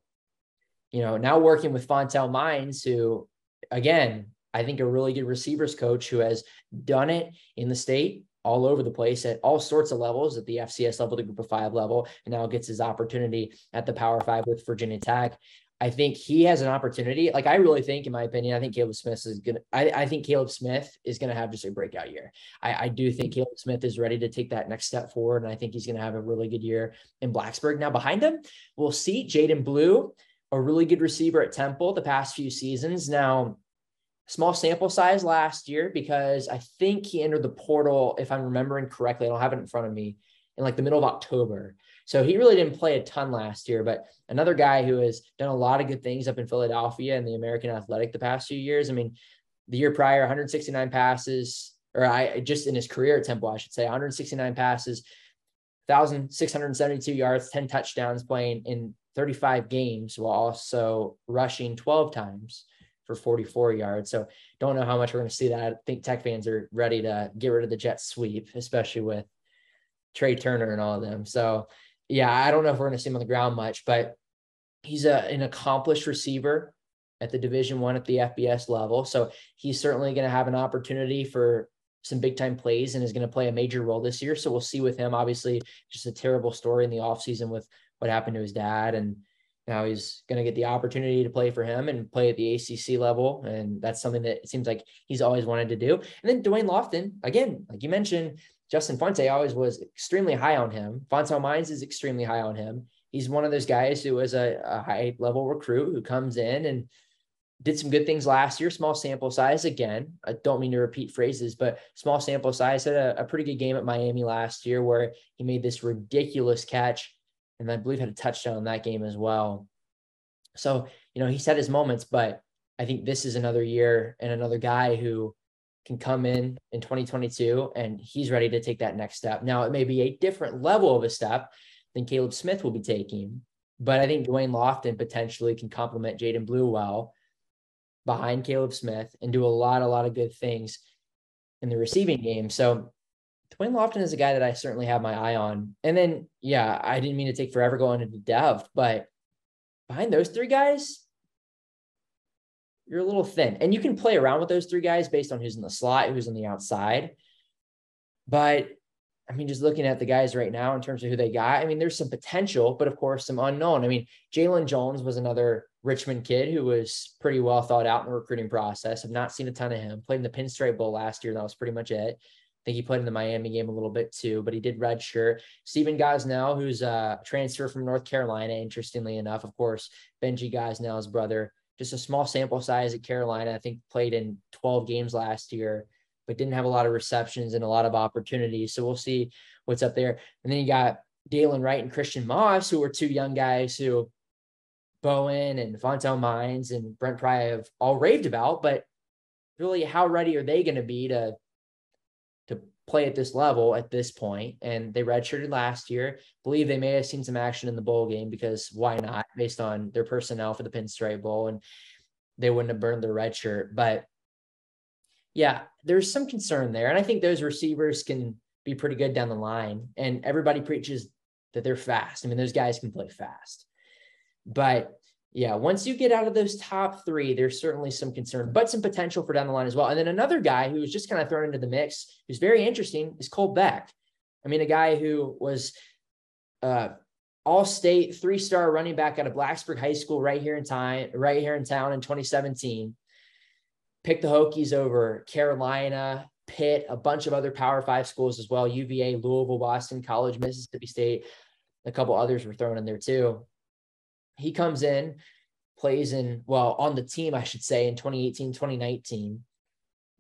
you know, now working with Fontel Mines, who, again, I think a really good receivers coach who has done it in the state all over the place at all sorts of levels at the FCS level, the group of five level, and now gets his opportunity at the power five with Virginia Tech. I think he has an opportunity. Like I really think, in my opinion, I think Caleb Smith is gonna. I, I think Caleb Smith is gonna have just a breakout year. I, I do think Caleb Smith is ready to take that next step forward, and I think he's gonna have a really good year in Blacksburg. Now behind him, we'll see Jadan Blue, a really good receiver at Temple the past few seasons. Now, small sample size last year because I think he entered the portal, if I'm remembering correctly. I don't have it in front of me in like the middle of October. So he really didn't play a ton last year, but another guy who has done a lot of good things up in Philadelphia and the American Athletic the past few years. I mean, the year prior, 169 passes, or I just in his career at Temple, I should say, 169 passes, 1,672 yards, 10 touchdowns playing in 35 games while also rushing 12 times for 44 yards. So don't know how much we're going to see that. I think Tech fans are ready to get rid of the jet sweep, especially with Trey Turner and all of them. So yeah, I don't know if we're going to see him on the ground much, but he's a, an accomplished receiver at the division one at the FBS level. So he's certainly going to have an opportunity for some big time plays and is going to play a major role this year. So we'll see with him. Obviously, just a terrible story in the offseason with what happened to his dad. And now he's going to get the opportunity to play for him and play at the ACC level. And that's something that it seems like he's always wanted to do. And then Dwayne Lofton, again, like you mentioned, Justin Fuente always was extremely high on him. Fontel Mines is extremely high on him. He's one of those guys who was a, a high level recruit who comes in and did some good things last year. Small sample size again. I don't mean to repeat phrases, but small sample size had a, a pretty good game at Miami last year where he made this ridiculous catch, and I believe had a touchdown in that game as well. So you know he's had his moments, but I think this is another year and another guy who can come in in 2022 and he's ready to take that next step. Now, it may be a different level of a step than Caleb Smith will be taking, but I think Dwayne Lofton potentially can complement Jadan Blue well behind Caleb Smith and do a lot, a lot of good things in the receiving game. So, Dwayne Lofton is a guy that I certainly have my eye on. And then, yeah, I didn't mean to take forever going into depth, but behind those three guys, you're a little thin. And you can play around with those three guys based on who's in the slot, who's on the outside. But I mean, just looking at the guys right now in terms of who they got, I mean, there's some potential, but of course, some unknown. I mean, Jalen Jones was another Richmond kid who was pretty well thought out in the recruiting process. I've not seen a ton of him. Played in the Pinstripe Bowl last year. and That was pretty much it. I think he played in the Miami game a little bit too, but he did redshirt. Stephen Gosnell, who's a transfer from North Carolina, interestingly enough, of course, Benji Gosnell's brother just a small sample size at Carolina. I think played in 12 games last year, but didn't have a lot of receptions and a lot of opportunities. So we'll see what's up there. And then you got Dalen Wright and Christian Moss, who are two young guys who Bowen and Fontel Mines and Brent Pry have all raved about, but really how ready are they going to be to play at this level at this point? And they redshirted last year. Believe they may have seen some action in the bowl game because why not, based on their personnel for the Pinstripe Bowl, and they wouldn't have burned their red shirt. But yeah, there's some concern there, and I think those receivers can be pretty good down the line. And everybody preaches that they're fast. I mean, those guys can play fast, but yeah, once you get out of those top three, there's certainly some concern, but some potential for down the line as well. And then another guy who was just kind of thrown into the mix, who's very interesting, is Cole Beck. I mean, a guy who was uh, all state three star running back out of Blacksburg High School right here in time, right here in town in 2017. Picked the Hokies over Carolina, Pitt, a bunch of other Power Five schools as well UVA, Louisville, Boston College, Mississippi State. A couple others were thrown in there too he comes in, plays in, well, on the team, I should say, in 2018, 2019,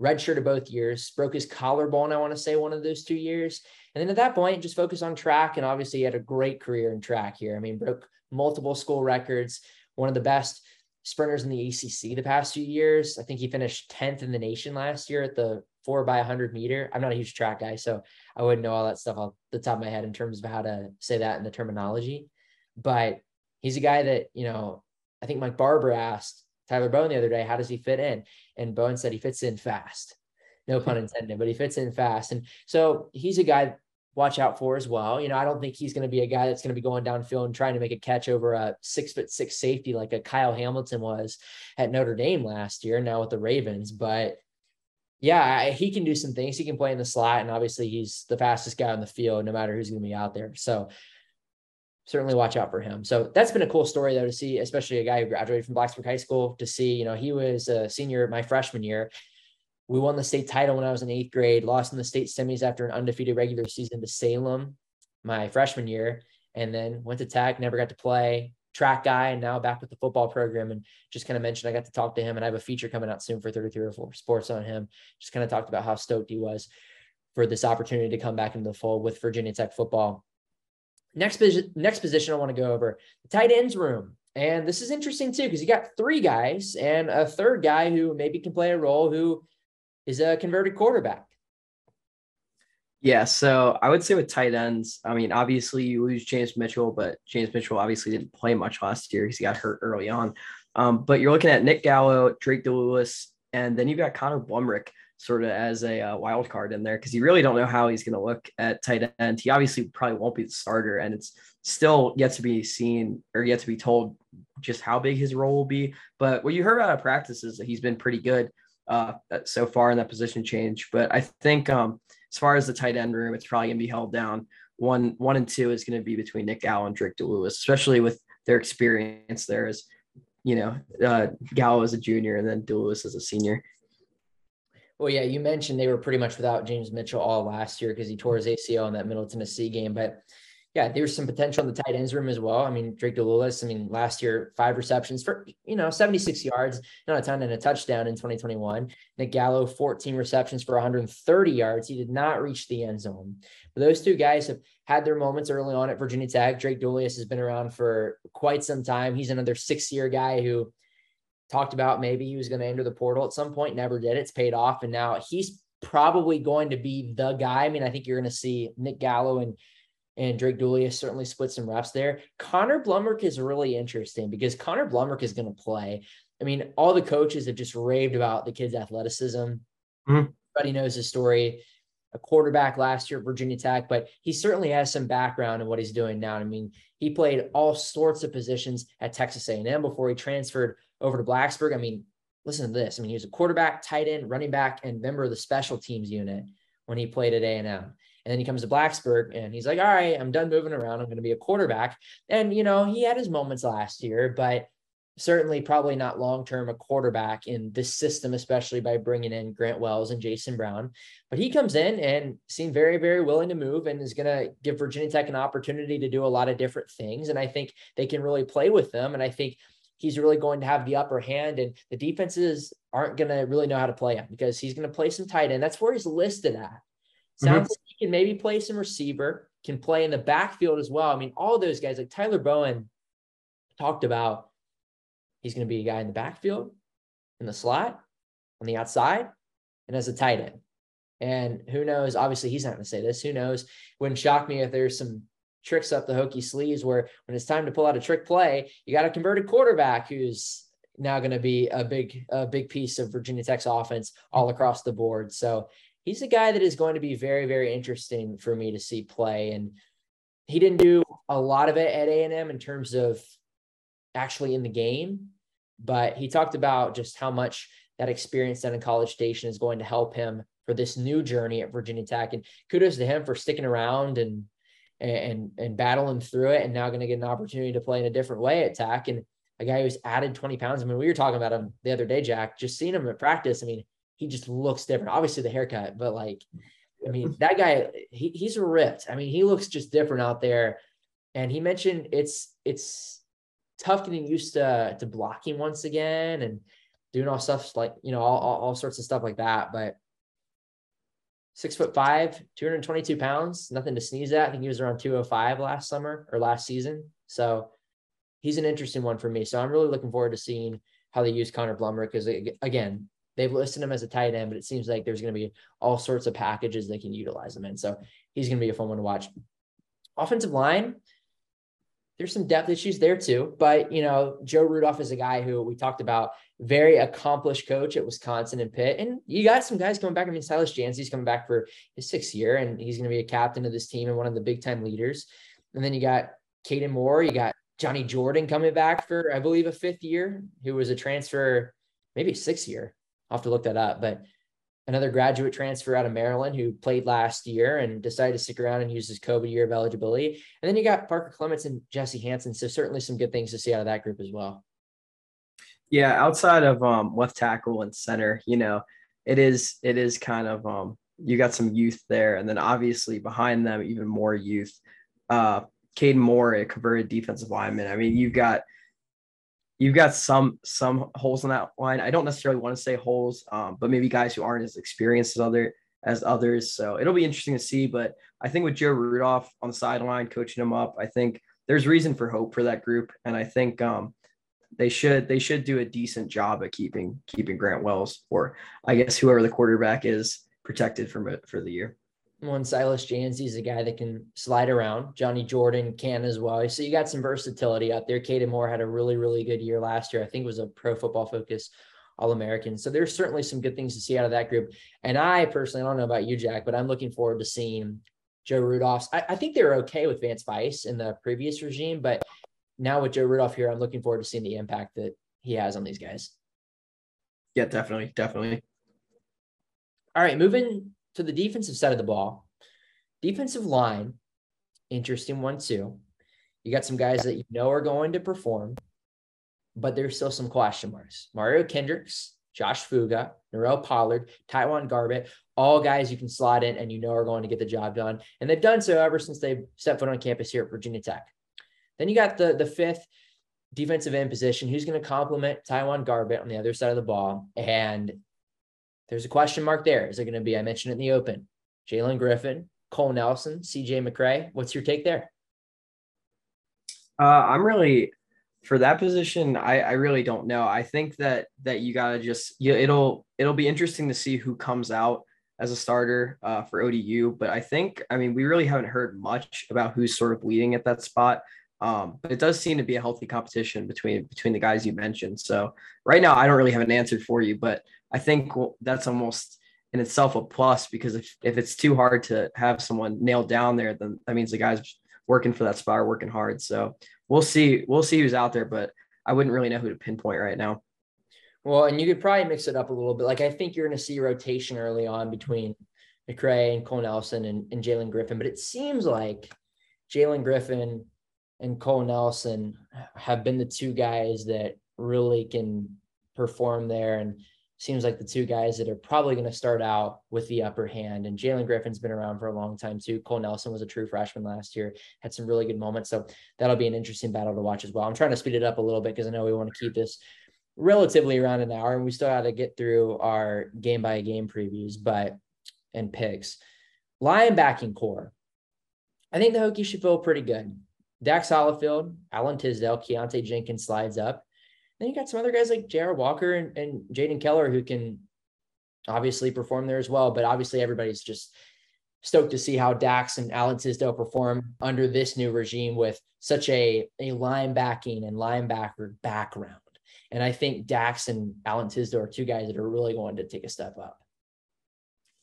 redshirted both years, broke his collarbone, I want to say, one of those two years. And then at that point, just focus on track. And obviously, he had a great career in track here. I mean, broke multiple school records, one of the best sprinters in the ACC the past few years. I think he finished 10th in the nation last year at the four by 100 meter. I'm not a huge track guy, so I wouldn't know all that stuff off the top of my head in terms of how to say that in the terminology. But he's a guy that, you know, I think Mike Barber asked Tyler Bowen the other day, how does he fit in? And Bowen said he fits in fast. No pun hmm. intended, but he fits in fast. And so he's a guy watch out for as well. You know, I don't think he's going to be a guy that's going to be going downfield and trying to make a catch over a six foot six safety like a Kyle Hamilton was at Notre Dame last year, now with the Ravens. But yeah, he can do some things. He can play in the slot, and obviously he's the fastest guy on the field, no matter who's going to be out there. So certainly watch out for him. So that's been a cool story though to see, especially a guy who graduated from Blacksburg High School to see, you know, he was a senior my freshman year. We won the state title when I was in eighth grade, lost in the state semis after an undefeated regular season to Salem my freshman year, and then went to tech, never got to play track guy and now back with the football program and just kind of mentioned I got to talk to him and I have a feature coming out soon for 33 or 4 sports on him. Just kind of talked about how stoked he was for this opportunity to come back into the fold with Virginia Tech football Next position, next position I want to go over the tight ends room. And this is interesting too, because you got three guys and a third guy who maybe can play a role who is a converted quarterback. Yeah, so I would say with tight ends, I mean, obviously you lose James Mitchell, but James Mitchell obviously didn't play much last year because he got hurt early on. Um, but you're looking at Nick Gallo, Drake DeIuliis, and then you've got Connor Blumrick sort of as a uh, wild card in there because you really don't know how he's going to look at tight end. He obviously probably won't be the starter, and it's still yet to be seen or yet to be told just how big his role will be. But what you heard out of practice is that he's been pretty good uh, so far in that position change. But I think um, as far as the tight end room, it's probably going to be held down. One, one and two is going to be between Nick Gallo and Drake DeIuliis, especially with their experience there as you know, uh, Gallo as a junior and then DeIuliis as a senior. Well, yeah, you mentioned they were pretty much without James Mitchell all last year because he tore his ACL in that Middle Tennessee game. But yeah, there's some potential in the tight ends room as well. I mean, Drake DeIuliis, I mean, last year, five receptions for, you know, 76 yards, not a ton and a touchdown in 2021. Nick Gallo, 14 receptions for 130 yards. He did not reach the end zone. But those two guys have had their moments early on at Virginia Tech. Drake DeIuliis has been around for quite some time. He's another six year guy who talked about maybe he was going to enter the portal at some point, never did. It's paid off. And now he's probably going to be the guy. I mean, I think you're going to see Nick Gallo and and Drake DeIuliis certainly split some reps there. Connor Blumrick is really interesting because Connor Blumrick is going to play. I mean, all the coaches have just raved about the kid's athleticism. Mm-hmm. Everybody knows his story. A quarterback last year at Virginia Tech, but he certainly has some background in what he's doing now. I mean, he played all sorts of positions at Texas A&M before he transferred over to Blacksburg. I mean, listen to this. I mean, he was a quarterback, tight end, running back, and member of the special teams unit when he played at A&M. And then he comes to Blacksburg and he's like, all right, I'm done moving around. I'm going to be a quarterback. And, you know, he had his moments last year, but certainly probably not long term a quarterback in this system, especially by bringing in Grant Wells and Jason Brown. But he comes in and seemed very, very willing to move and is going to give Virginia Tech an opportunity to do a lot of different things. And I think they can really play with them. And I think he's really going to have the upper hand and the defenses aren't going to really know how to play him because he's going to play some tight end. That's where he's listed at. Mm-hmm. Sounds mm-hmm. like he can maybe play some receiver, can play in the backfield as well. I mean, all those guys like Tyler Bowen talked about he's going to be a guy in the backfield, in the slot, on the outside and as a tight end. And who knows? Obviously, he's not going to say this. Who knows? Wouldn't shock me if there's some tricks up the Hokie sleeves where when it's time to pull out a trick play, you got a converted quarterback who's now going to be a big, a big piece of Virginia Tech's offense all mm-hmm. across the board. So he's a guy that is going to be very, very interesting for me to see play. And he didn't do a lot of it at A&M in terms of actually in the game, but he talked about just how much that experience done in College Station is going to help him for this new journey at Virginia Tech. And kudos to him for sticking around and and and battling through it, and now going to get an opportunity to play in a different way at Tech. And a guy who's added 20 pounds. I mean, we were talking about him the other day, Jack. Just seeing him at practice. I mean, he just looks different. Obviously, the haircut, but like, I mean, that guy, he, he's ripped. I mean, he looks just different out there. And he mentioned it's it's tough getting used to to blocking once again and doing all stuff like you know all, all, all sorts of stuff like that. But six foot five, 222 pounds, nothing to sneeze at. I think he was around 205 last summer or last season. So he's an interesting one for me. So I'm really looking forward to seeing how they use Connor Blumrick because again, they've listed him as a tight end, but it seems like there's going to be all sorts of packages they can utilize him in. So he's going to be a fun one to watch. Offensive line, there's some depth issues there too. But you know, Joe Rudolph is a guy who we talked about, very accomplished coach at Wisconsin and Pitt. And you got some guys coming back. I mean, Silas Dzansi's coming back for his sixth year, and he's going to be a captain of this team and one of the big time leaders. And then you got Caden Moore, you got Johnny Jordan coming back for, I believe, a fifth year, who was a transfer, maybe sixth year. I'll have to look that up. But another graduate transfer out of Maryland who played last year and decided to stick around and use his COVID year of eligibility. And then you got Parker Clements and Jesse Hansen. So certainly some good things to see out of that group as well. Yeah, outside of um, left tackle and center, you know, it is it is kind of um, you got some youth there, and then obviously behind them even more youth. Uh, Caden Moore, a converted defensive lineman. I mean, you've got you've got some some holes in that line. I don't necessarily want to say holes, um, but maybe guys who aren't as experienced as other as others. So it'll be interesting to see. But I think with Joe Rudolph on the sideline coaching them up, I think there's reason for hope for that group, and I think um, they should they should do a decent job at keeping keeping Grant Wells or I guess whoever the quarterback is protected from it for the year. One Silas Dzansi is a guy that can slide around. Johnny Jordan can as well. So you got some versatility out there. Caden Moore had a really, really good year last year. I think was a pro football focus all American. So there's certainly some good things to see out of that group. And I personally, I don't know about you, Jack, but I'm looking forward to seeing Joe Rudolph's. I, I think they were okay with Vance Vice in the previous regime, but now with Joe Rudolph here, I'm looking forward to seeing the impact that he has on these guys. Yeah, definitely. Definitely. All right, moving to the defensive side of the ball, defensive line, interesting one too. You got some guys that you know are going to perform, but there's still some question marks. Mario Kendricks, Josh Fuga, Norell Pollard, TyJuan Garbutt, all guys you can slot in and you know are going to get the job done. And they've done so ever since they set foot on campus here at Virginia Tech. Then you got the, the fifth defensive end position. Who's going to complement TyJuan Garbutt on the other side of the ball? And there's a question mark there. Is it going to be, I mentioned it in the open, Jalen Griffin, Cole Nelson, CJ McCray? What's your take there? Uh, I'm really for that position. I, I really don't know. I think that that you gotta just you, it'll it'll be interesting to see who comes out as a starter uh, for ODU. But I think I mean we really haven't heard much about who's sort of leading at that spot. Um, but it does seem to be a healthy competition between between the guys you mentioned. So right now, I don't really have an answer for you, but I think that's almost in itself a plus because if, if it's too hard to have someone nailed down there, then that means the guys working for that spot are working hard. So we'll see. We'll see who's out there, but I wouldn't really know who to pinpoint right now. Well, and you could probably mix it up a little bit. Like I think you're going to see rotation early on between McCray and Cole Nelson and, and Jalen Griffin, but it seems like Jalen Griffin and Cole Nelson have been the two guys that really can perform there. And seems like the two guys that are probably going to start out with the upper hand. And Jalen Griffin's been around for a long time too. Cole Nelson was a true freshman last year, had some really good moments. So that'll be an interesting battle to watch as well. I'm trying to speed it up a little bit because I know we want to keep this relatively around an hour and we still got to get through our game by game previews, but and picks. Linebacking core. I think the Hokies should feel pretty good. Dax Hollifield, Alan Tisdale, Keontae Jenkins slides up. Then you got some other guys like Jared Walker and, and Jaden Keller who can obviously perform there as well. But obviously, everybody's just stoked to see how Dax and Alan Tisdale perform under this new regime with such a, a linebacking and linebacker background. And I think Dax and Alan Tisdale are two guys that are really going to take a step up.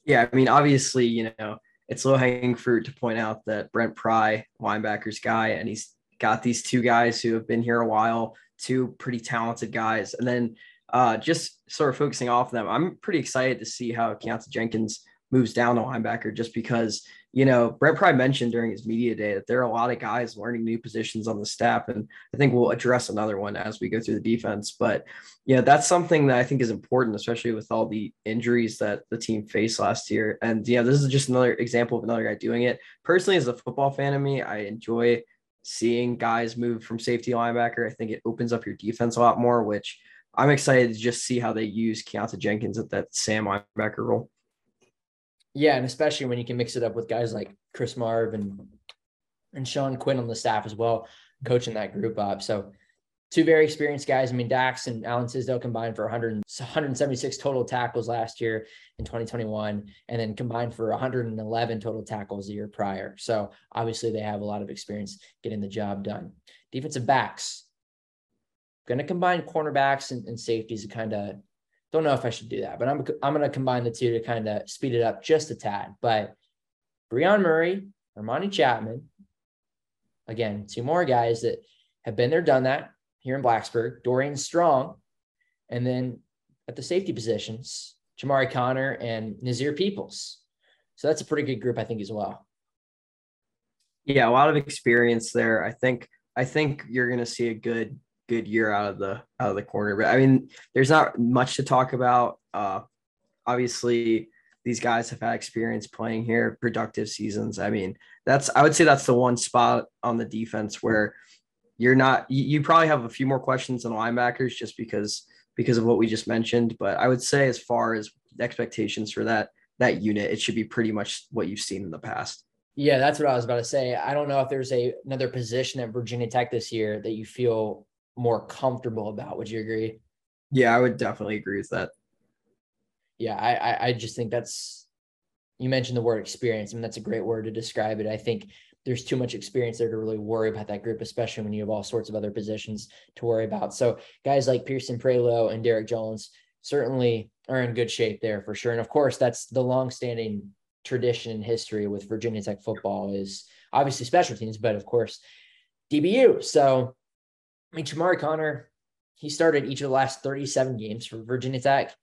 Yeah, I mean, obviously, you know, it's low hanging fruit to point out that Brent Pry, linebackers guy, and he's got these two guys who have been here a while, two pretty talented guys. And then uh, just sort of focusing off of them, I'm pretty excited to see how Keontae Jenkins moves down to linebacker just because, you know, Brent Pry mentioned during his media day that there are a lot of guys learning new positions on the staff. And I think we'll address another one as we go through the defense. But, yeah, that's something that I think is important, especially with all the injuries that the team faced last year. And, yeah, this is just another example of another guy doing it. Personally, as a football fan of me, I enjoy seeing guys move from safety linebacker. I think it opens up your defense a lot more, which I'm excited to just see how they use Keontae Jenkins at that Sam linebacker role. Yeah, and especially when you can mix it up with guys like Chris Marve and and Sean Quinn on the staff as well, coaching that group up. So two very experienced guys. I mean, Dax and Alan Tisdale combined for 100, 176 total tackles last year in 2021, and then combined for 111 total tackles the year prior. So obviously they have a lot of experience getting the job done. Defensive backs, going to combine cornerbacks and, and safeties to kind of don't know if I should do that, but I'm I'm going to combine the two to kind of speed it up just a tad. But Brion Murray, Armani Chapman, again, two more guys that have been there, done that here in Blacksburg. Dorian Strong, and then at the safety positions, Chamarri Conner and Nasir Peoples. So that's a pretty good group, I think, as well. Yeah, a lot of experience there. I think I think you're going to see a good good year out of the out of the corner. But I mean, there's not much to talk about. Uh, obviously, these guys have had experience playing here, productive seasons. I mean, that's I would say that's the one spot on the defense where you're not. You, you probably have a few more questions than linebackers just because because of what we just mentioned. But I would say as far as expectations for that that unit, it should be pretty much what you've seen in the past. Yeah, that's what I was about to say. I don't know if there's a another position at Virginia Tech this year that you feel more comfortable about. Would you agree? Yeah, I would definitely agree with that. Yeah, I, I, I just think that's you mentioned the word experience. I mean, that's a great word to describe it. I think there's too much experience there to really worry about that group, especially when you have all sorts of other positions to worry about. So guys like Pierson Prioleau and Derek Jones certainly are in good shape there for sure. And of course, that's the longstanding tradition and history with Virginia Tech football is obviously special teams, but of course DBU. So I mean, Chamarri Conner, he started each of the last 37 games for Virginia Tech.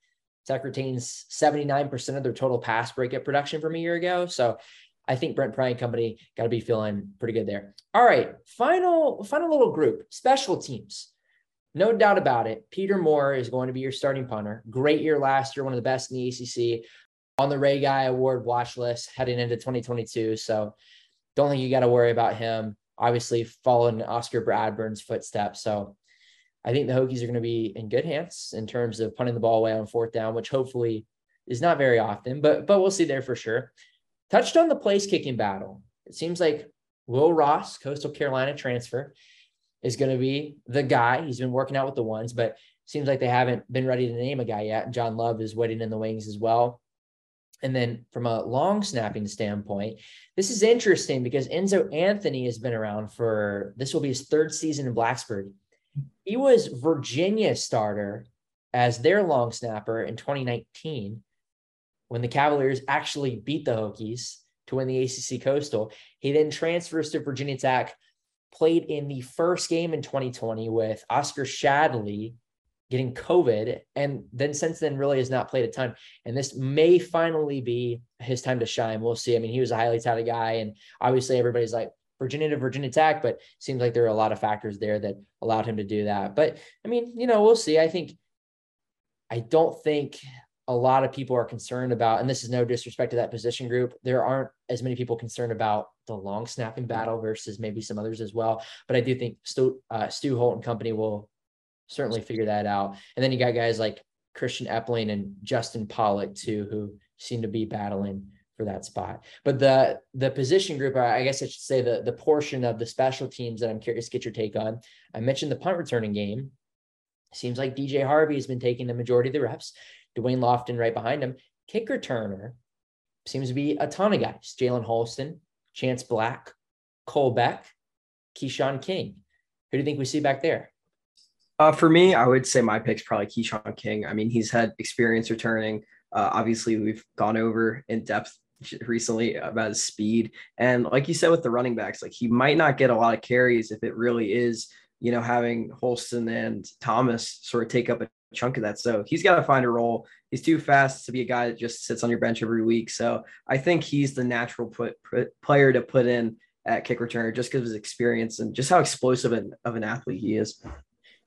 Tech retains 79% of their total pass breakup production from a year ago. So I think Brent Pry and Company got to be feeling pretty good there. All right, final final little group, special teams. No doubt about it. Peter Moore is going to be your starting punter. Great year last year, one of the best in the ACC. On the Ray Guy Award watch list heading into 2022. So don't think you got to worry about him obviously following Oscar Bradburn's footsteps. So I think the Hokies are going to be in good hands in terms of punting the ball away on fourth down, which hopefully is not very often, but but we'll see there for sure. Touched on the place kicking battle. It seems like Will Ross, Coastal Carolina transfer, is going to be the guy. He's been working out with the ones, but seems like they haven't been ready to name a guy yet. John Love is waiting in the wings as well. And then from a long snapping standpoint, this is interesting because Enzo Anthony has been around for this will be his third season in Blacksburg. He was Virginia starter as their long snapper in 2019 when the Cavaliers actually beat the Hokies to win the ACC Coastal. He then transfers to Virginia Tech, played in the first game in 2020 with Oscar Shadley getting COVID, and then since then really has not played a ton. And this may finally be his time to shine. We'll see. I mean, he was a highly touted guy, and obviously everybody's like Virginia to Virginia Tech, but seems like there are a lot of factors there that allowed him to do that. But I mean, you know, we'll see. I think I don't think a lot of people are concerned about, and this is no disrespect to that position group. There aren't as many people concerned about the long snapping battle versus maybe some others as well. But I do think Stu, uh, Stu Holt and company will certainly figure that out. And then you got guys like Christian Epling and Justin Pollock too, who seem to be battling for that spot. But the the position group, I guess I should say the the portion of the special teams that I'm curious to get your take on. I mentioned the punt returning game. Seems like DJ Harvey has been taking the majority of the reps. Dwayne Lofton right behind him. Kick returner seems to be a ton of guys. Jalen Holston, Chance Black, Cole Beck, Keshawn King. Who do you think we see back there? Uh, for me, I would say my pick's probably Keshawn King. I mean, he's had experience returning. Uh, obviously, we've gone over in depth recently about his speed. And like you said with the running backs, like he might not get a lot of carries if it really is, you know, having Holston and Thomas sort of take up a chunk of that. So he's got to find a role. He's too fast to be a guy that just sits on your bench every week. So I think he's the natural put, put player to put in at kick returner just because of his experience and just how explosive an, of an athlete he is.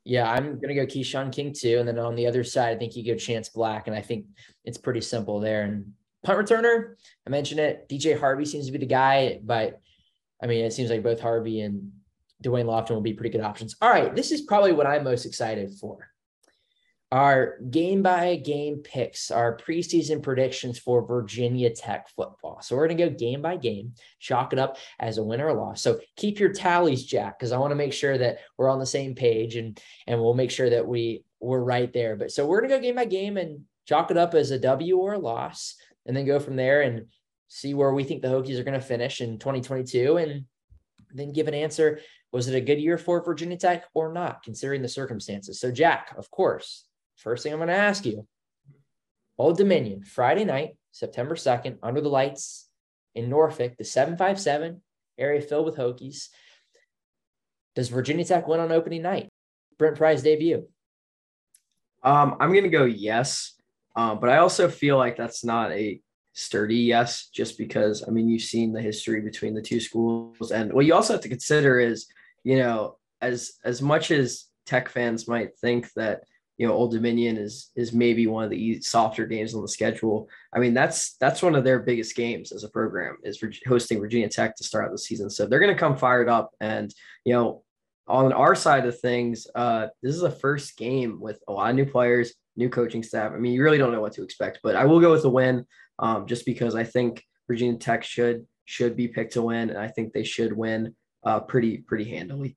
Yeah, I'm gonna go Keshawn King too, and then on the other side, I think you go Chance Black, and I think it's pretty simple there. And punt returner, I mentioned it. DJ Harvey seems to be the guy, but I mean, it seems like both Harvey and Da'Wain Lofton will be pretty good options. All right, this is probably what I'm most excited for our game by game picks, our preseason predictions for Virginia Tech football. So we're going to go game by game, chalk it up as a win or a loss. So keep your tallies, Jack, because I want to make sure that we're on the same page and and we'll make sure that we we're right there. But so we're going to go game by game and chalk it up as a W or a loss, and then go from there and see where we think the Hokies are going to finish in 2022, and then give an answer. Was it a good year for Virginia Tech or not, considering the circumstances? So, Jack, of course, First thing I'm going to ask you Old Dominion, Friday night, September 2nd, under the lights in Norfolk, the 757 area filled with Hokies. Does Virginia Tech win on opening night? Brent Pry's debut. Um, I'm going to go yes. Um, but I also feel like that's not a sturdy yes, just because, I mean, you've seen the history between the two schools. And what you also have to consider is, you know, as as much as tech fans might think that you know Old Dominion is is maybe one of the softer games on the schedule. I mean that's that's one of their biggest games as a program is for hosting Virginia Tech to start out the season. So they're going to come fired up and you know on our side of things, uh, this is the first game with a lot of new players, new coaching staff. I mean, you really don't know what to expect, but I will go with a win, um, just because I think Virginia Tech should should be picked to win, and I think they should win uh, pretty pretty handily.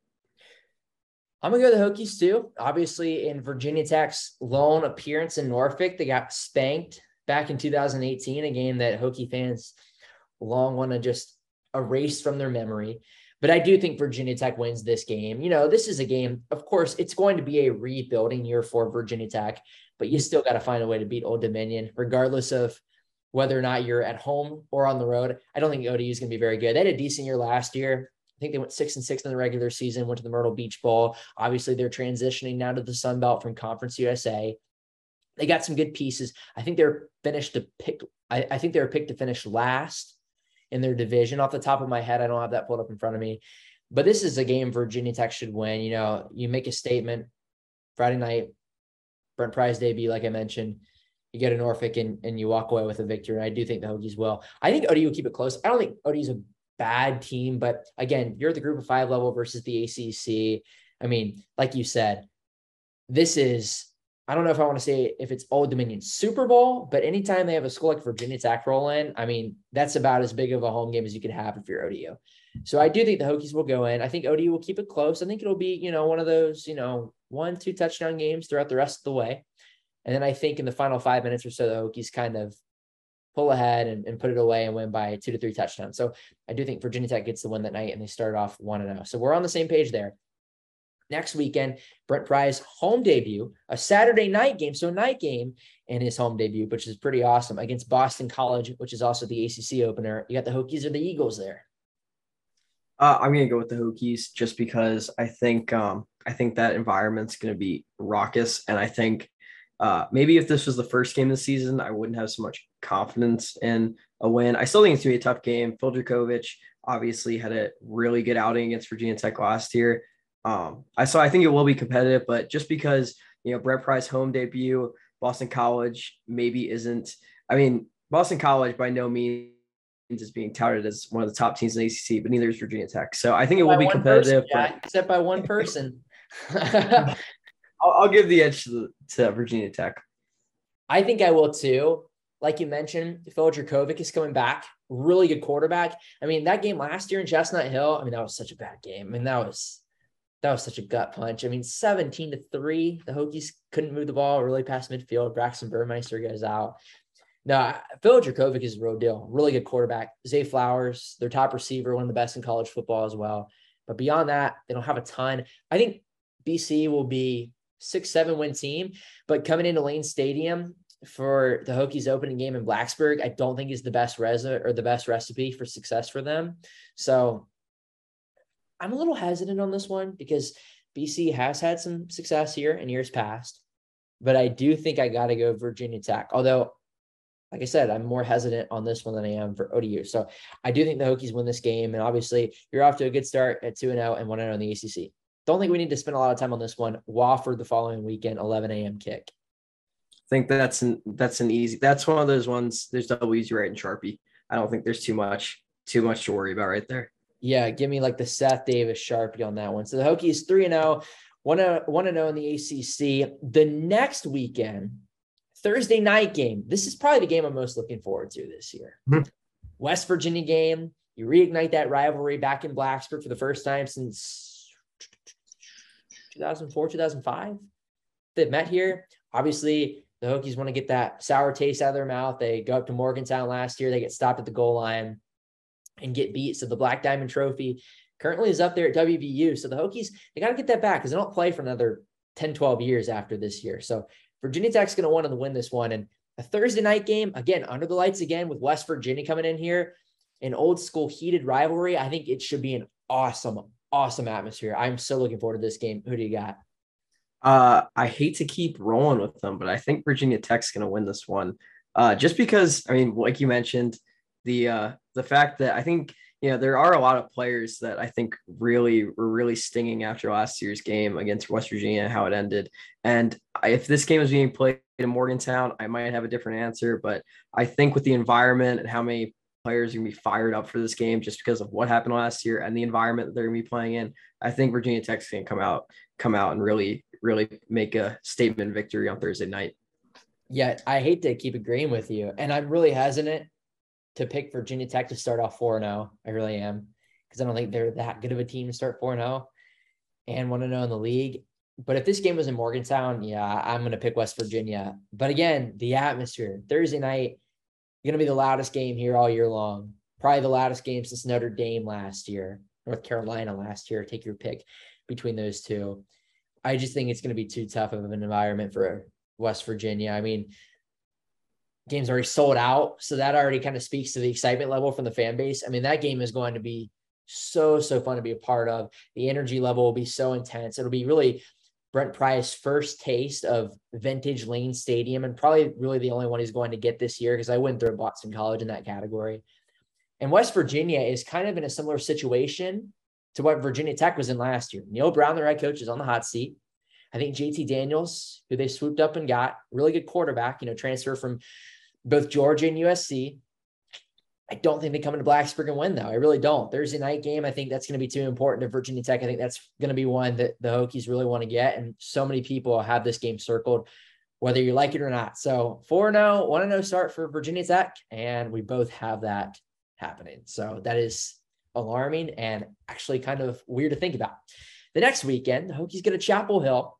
I'm gonna go to the Hokies too. Obviously, in Virginia Tech's lone appearance in Norfolk, they got spanked back in 2018, a game that Hokie fans long want to just erase from their memory. But I do think Virginia Tech wins this game. You know, this is a game, of course, it's going to be a rebuilding year for Virginia Tech, but you still got to find a way to beat Old Dominion, regardless of whether or not you're at home or on the road. I don't think ODU is going to be very good. They had a decent year last year think they went six and six in the regular season, went to the Myrtle Beach Bowl. Obviously, they're transitioning now to the Sun Belt from Conference USA. They got some good pieces. I think they're finished to pick. I, I think they're picked to finish last in their division. Off the top of my head, I don't have that pulled up in front of me. But this is a game Virginia Tech should win. You know, you make a statement Friday night, Brent Pry's debut, like I mentioned. You get a Norfolk and, and you walk away with a victory. And I do think the Hokies will. I think ODU will keep it close. I don't think ODU's a bad team. But again, you're at the group of five level versus the ACC. I mean, like you said, this is, I don't know if I want to say if it's Old Dominion Super Bowl, but anytime they have a school like Virginia Tech roll in, I mean, that's about as big of a home game as you can have if you're ODU. So I do think the Hokies will go in. I think ODU will keep it close. I think it'll be, you know, one of those, you know, one, two touchdown games throughout the rest of the way. And then I think in the final five minutes or so, the Hokies kind of pull ahead and, and put it away and win by two to three touchdowns. So I do think Virginia Tech gets the win that night and they start off one and zero. Oh. So we're on the same page there. Next weekend, Brent Pry's home debut, a Saturday night game, so night game in his home debut, which is pretty awesome against Boston College, which is also the ACC opener. You got the Hokies or the Eagles there? Uh, I'm gonna go with the Hokies just because I think um, I think that environment's gonna be raucous, and I think uh, maybe if this was the first game of the season, I wouldn't have so much confidence in a win. I still think it's gonna be a tough game. Phil Jurkovec obviously had a really good outing against Virginia Tech last year. Um, I so I think it will be competitive, but just because you know Brent Pry's home debut, Boston College maybe isn't. I mean, Boston College by no means is being touted as one of the top teams in the ACC, but neither is Virginia Tech. So I think it will by be competitive. Person, but... except by one person. I'll, I'll give the edge to, the, to Virginia Tech. I think I will too. Like you mentioned, Phil Jurkovec is coming back. Really good quarterback. I mean, that game last year in Chestnut Hill, I mean, that was such a bad game. I mean, that was that was such a gut punch. I mean, 17 to 3. The Hokies couldn't move the ball really past midfield. Braxton Burmeister goes out. No, Phil Jurkovec is a real deal. Really good quarterback. Zay Flowers, their top receiver, one of the best in college football as well. But beyond that, they don't have a ton. I think BC will be six, seven win team, but coming into Lane Stadium for the Hokies opening game in Blacksburg, I don't think is the best res or the best recipe for success for them. So I'm a little hesitant on this one because BC has had some success here in years past, but I do think I got to go Virginia Tech. Although, like I said, I'm more hesitant on this one than I am for ODU. So I do think the Hokies win this game. And obviously, you're off to a good start at 2 0 and 1 0 in the ACC. Don't think we need to spend a lot of time on this one. Wofford the following weekend, 11 a.m. kick. I think that's an that's an easy. That's one of those ones. There's W's right in Sharpie. I don't think there's too much too much to worry about right there. Yeah, give me like the Seth Davis Sharpie on that one. So the Hokies 3 and 0, 1 0 in the ACC. The next weekend, Thursday night game. This is probably the game I'm most looking forward to this year. Mm-hmm. West Virginia game. You reignite that rivalry back in Blacksburg for the first time since 2004, 2005. They've met here. Obviously, the Hokies want to get that sour taste out of their mouth. They go up to Morgantown last year. They get stopped at the goal line and get beat. So the Black Diamond Trophy currently is up there at WVU. So the Hokies, they got to get that back because they don't play for another 10, 12 years after this year. So Virginia Tech's going to want to win this one. And a Thursday night game, again, under the lights again with West Virginia coming in here, an old school heated rivalry. I think it should be an awesome, awesome atmosphere. I'm so looking forward to this game. Who do you got? Uh, I hate to keep rolling with them, but I think Virginia Tech's going to win this one. Uh, just because, I mean, like you mentioned, the uh, the fact that I think you know there are a lot of players that I think really were really stinging after last year's game against West Virginia, how it ended. And if this game was being played in Morgantown, I might have a different answer. But I think with the environment and how many players are going to be fired up for this game just because of what happened last year and the environment that they're going to be playing in, I think Virginia Tech's going to come out come out and really really make a statement victory on Thursday night. Yeah, I hate to keep agreeing with you, and I'm really hesitant to pick Virginia Tech to start off 4 0. I really am because I don't think they're that good of a team to start 4 0 and want to know in the league. But if this game was in Morgantown, yeah, I'm going to pick West Virginia. But again, the atmosphere Thursday night, going to be the loudest game here all year long. Probably the loudest game since Notre Dame last year, North Carolina last year. Take your pick between those two. I just think it's going to be too tough of an environment for West Virginia. I mean, game's already sold out. So that already kind of speaks to the excitement level from the fan base. I mean, that game is going to be so, so fun to be a part of. The energy level will be so intense. It'll be really Brent Pry's first taste of vintage Lane Stadium and probably really the only one he's going to get this year because I wouldn't throw Boston College in that category. And West Virginia is kind of in a similar situation to what Virginia Tech was in last year. Neal Brown, the head coach, is on the hot seat. I think JT Daniels, who they swooped up and got, really good quarterback, you know, transfer from both Georgia and USC. I don't think they come into Blacksburg and win, though. I really don't. Thursday night game, I think that's going to be too important to Virginia Tech. I think that's going to be one that the Hokies really want to get. And so many people have this game circled, whether you like it or not. So 4 0, 1 0 start for Virginia Tech. And we both have that happening. So that is alarming and actually kind of weird to think about. The next weekend, the Hokies get a Chapel Hill,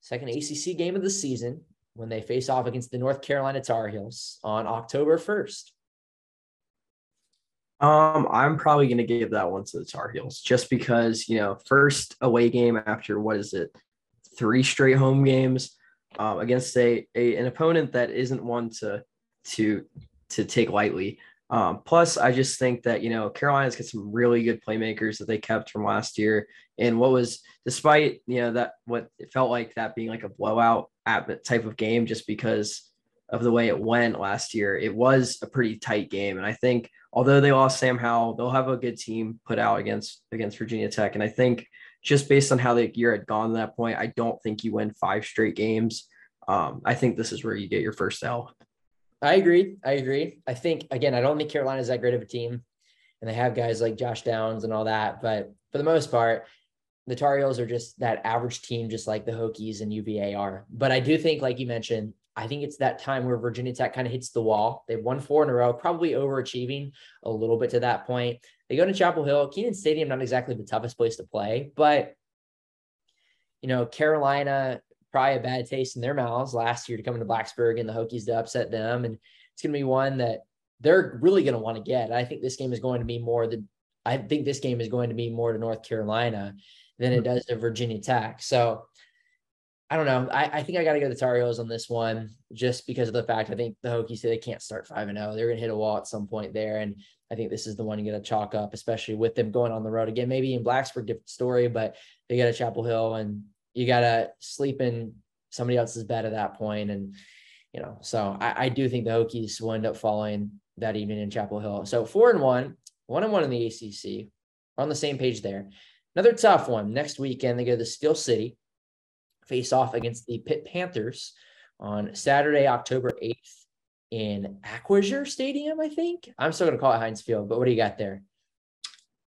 second ACC game of the season when they face off against the North Carolina Tar Heels on October 1st? Um, I'm probably going to give that one to the Tar Heels just because, you know, first away game after what is it, three straight home games um, against a, a an opponent that isn't one to to to take lightly. Um, plus, I just think that you know Carolina's got some really good playmakers that they kept from last year, and what was despite you know that what it felt like that being like a blowout type of game, just because of the way it went last year, it was a pretty tight game, and I think although they lost Sam Howell, they'll have a good team put out against against Virginia Tech, and I think just based on how the year had gone to that point, I don't think you win five straight games. Um, I think this is where you get your first L. I agree. I agree. I think again, I don't think Carolina's that great of a team, and they have guys like Josh Downs and all that. But for the most part, the Tar Heels are just that average team, just like the Hokies and UVA are. But I do think, like you mentioned, I think it's that time where Virginia Tech kind of hits the wall. They've won four in a row, probably overachieving a little bit to that point. They go to Chapel Hill. Kenan Stadium, not exactly the toughest place to play, but you know, Carolina probably a bad taste in their mouths last year to come into Blacksburg and the Hokies to upset them. And it's going to be one that they're really going to want to get. I think this game is going to be more the, I think this game is going to be more to North Carolina than it hmm. does to Virginia Tech. So I don't know. I, I think I got to go the Tar Heels on this one just because of the fact I think the Hokies say they can't start 5 and 0. They're going to hit a wall at some point there. And I think this is the one you got to chalk up, especially with them going on the road again. Maybe in Blacksburg, different story, but they got a Chapel Hill and you got to sleep in somebody else's bed at that point. And, you know, so I, I do think the Hokies will end up following that evening in Chapel Hill. So four and one, one and one in the ACC. We're on the same page there. Another tough one next weekend. They go to the Steel City, face off against the Pitt Panthers on Saturday, October 8th in Acrisure Stadium, I think. I'm still going to call it Heinz Field, but what do you got there?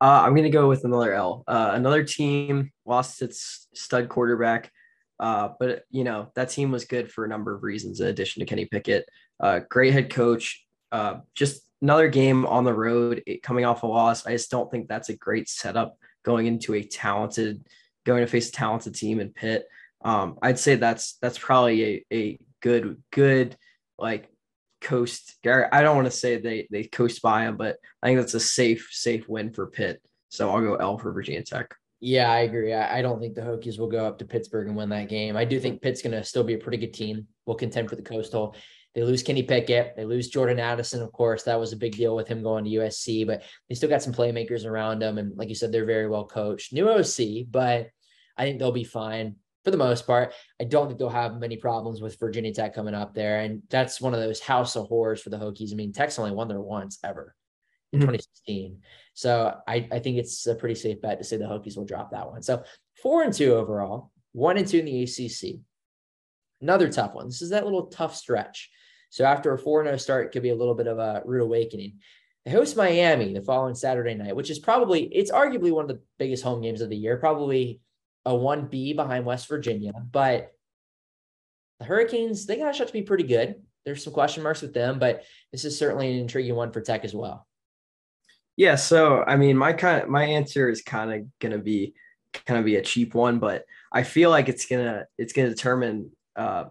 Uh, I'm going to go with another L. Uh, another team lost its stud quarterback, uh, but you know that team was good for a number of reasons. In addition to Kenny Pickett, uh, great head coach. Uh, just another game on the road, coming off a loss. I just don't think that's a great setup going into a talented, going to face a talented team in Pitt. Um, I'd say that's that's probably a, a good good like coast. I don't want to say they they coast by them, but I think that's a safe safe win for Pitt. So I'll go L for Virginia Tech. Yeah, I agree. I, I don't think the Hokies will go up to Pittsburgh and win that game. I do think Pitt's going to still be a pretty good team. We'll contend for the Coastal. They lose Kenny Pickett. They lose Jordan Addison, of course. That was a big deal with him going to USC, but they still got some playmakers around them. And like you said, they're very well coached. New OC, but I think they'll be fine for the most part. I don't think they'll have many problems with Virginia Tech coming up there. And that's one of those house of horrors for the Hokies. I mean, Tech's only won there once ever in mm-hmm. 2016. So I, I think it's a pretty safe bet to say the Hokies will drop that one. So four and two overall, one and two in the ACC. Another tough one. This is that little tough stretch. So after a 4 0 start, it could be a little bit of a rude awakening. They host Miami the following Saturday night, which is probably, it's arguably one of the biggest home games of the year, probably a 1B behind West Virginia. But the Hurricanes, they got a shot to be pretty good. There's some question marks with them, but this is certainly an intriguing one for Tech as well. Yeah, so I mean, my kind of my answer is kind of gonna be kind of be a cheap one, but I feel like it's gonna it's gonna determine uh,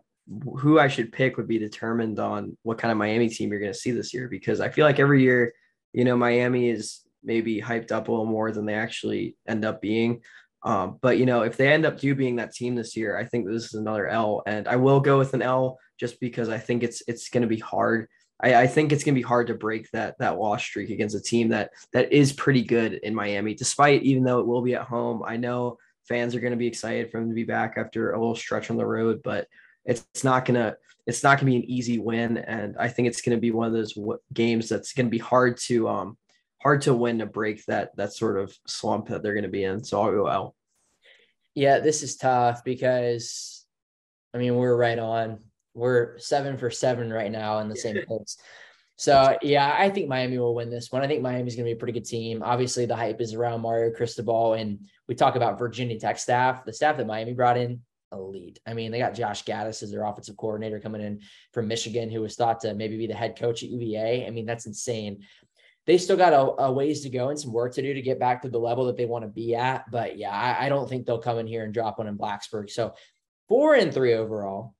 who I should pick would be determined on what kind of Miami team you're gonna see this year because I feel like every year, you know, Miami is maybe hyped up a little more than they actually end up being. Um, but you know, if they end up do being that team this year, I think this is another L, and I will go with an L just because I think it's it's going to be hard. I, I think it's going to be hard to break that that loss streak against a team that that is pretty good in Miami, despite even though it will be at home. I know fans are going to be excited for them to be back after a little stretch on the road, but it's, not gonna it's not gonna be an easy win, and I think it's going to be one of those w- games that's going to be hard to um hard to win to break that that sort of slump that they're going to be in. So I'll go L. Yeah, this is tough because I mean we're right on. We're seven for seven right now in the same place. So yeah, I think Miami will win this one. I think Miami's going to be a pretty good team. Obviously, the hype is around Mario Cristobal, and we talk about Virginia Tech staff. The staff that Miami brought in, elite. I mean, they got Josh Gattis as their offensive coordinator coming in from Michigan, who was thought to maybe be the head coach at UVA. I mean, that's insane they still got a, a, ways to go and some work to do to get back to the level that they want to be at. But yeah, I, I don't think they'll come in here and drop one in Blacksburg. So four and three overall,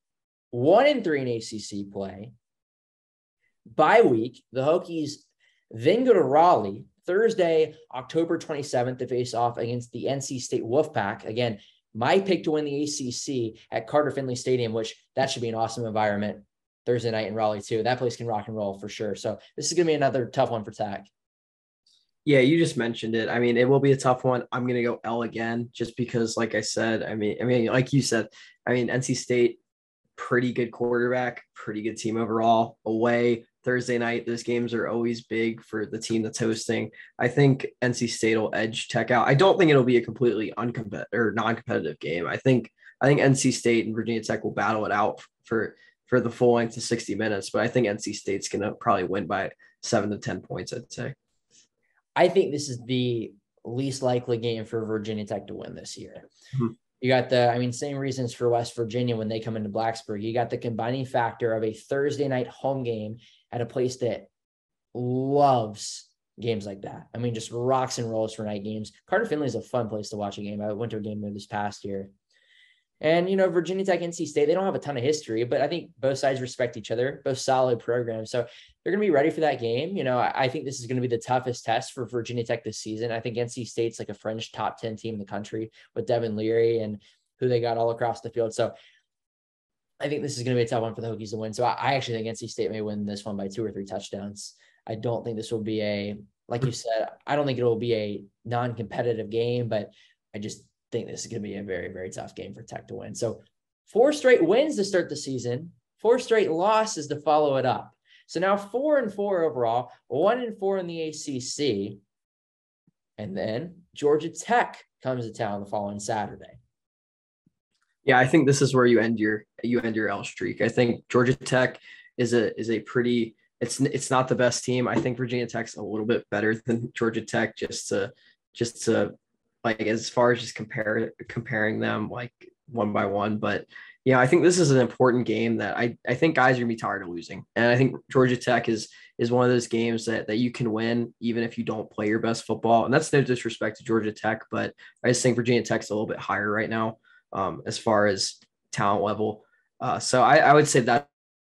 one and three in ACC play. By week, the Hokies then go to Raleigh Thursday, October 27th to face off against the NC State Wolfpack. Again, my pick to win the ACC at Carter Finley Stadium, which that should be an awesome environment. Thursday night in Raleigh too. That place can rock and roll for sure. So this is going to be another tough one for Tech. Yeah, you just mentioned it. I mean, it will be a tough one. I'm going to go L again, just because, like I said, I mean, I mean, like you said, I mean, NC State, pretty good quarterback, pretty good team overall. Away Thursday night, those games are always big for the team that's hosting. I think NC State will edge Tech out. I don't think it'll be a completely uncompetitive or non-competitive game. I think I think NC State and Virginia Tech will battle it out for for the full length of 60 minutes. But I think NC State's going to probably win by seven to 10 points, I'd say. I think this is the least likely game for Virginia Tech to win this year. Mm-hmm. You got the, I mean, same reasons for West Virginia when they come into Blacksburg. You got the combining factor of a Thursday night home game at a place that loves games like that. I mean, just rocks and rolls for night games. Carter Finley is a fun place to watch a game. I went to a game there this past year. And, you know, Virginia Tech, NC State, they don't have a ton of history, but I think both sides respect each other, both solid programs. So they're going to be ready for that game. You know, I, think this is going to be the toughest test for Virginia Tech this season. I think NC State's like a fringe top 10 team in the country with Devin Leary and who they got all across the field. So I think this is going to be a tough one for the Hokies to win. So I, I actually think NC State may win this one by two or three touchdowns. I don't think this will be a, like you said, I don't think it will be a non competitive game, but I just think this is going to be a very, very tough game for Tech to win. So four straight wins to start the season, four straight losses to follow it up. So now four and four overall, one and four in the ACC. And then Georgia Tech comes to town the following Saturday. Yeah, I think this is where you end your you end your L streak. I think Georgia Tech is a is a pretty it's it's not the best team. I think Virginia Tech's a little bit better than Georgia Tech just to just to like as far as just compare comparing them like one by one. But yeah, I think this is an important game that I, I think guys are gonna be tired of losing. And I think Georgia Tech is is one of those games that that you can win even if you don't play your best football. And that's no disrespect to Georgia Tech, but I just think Virginia Tech's a little bit higher right now um, as far as talent level. Uh, so I, I would say that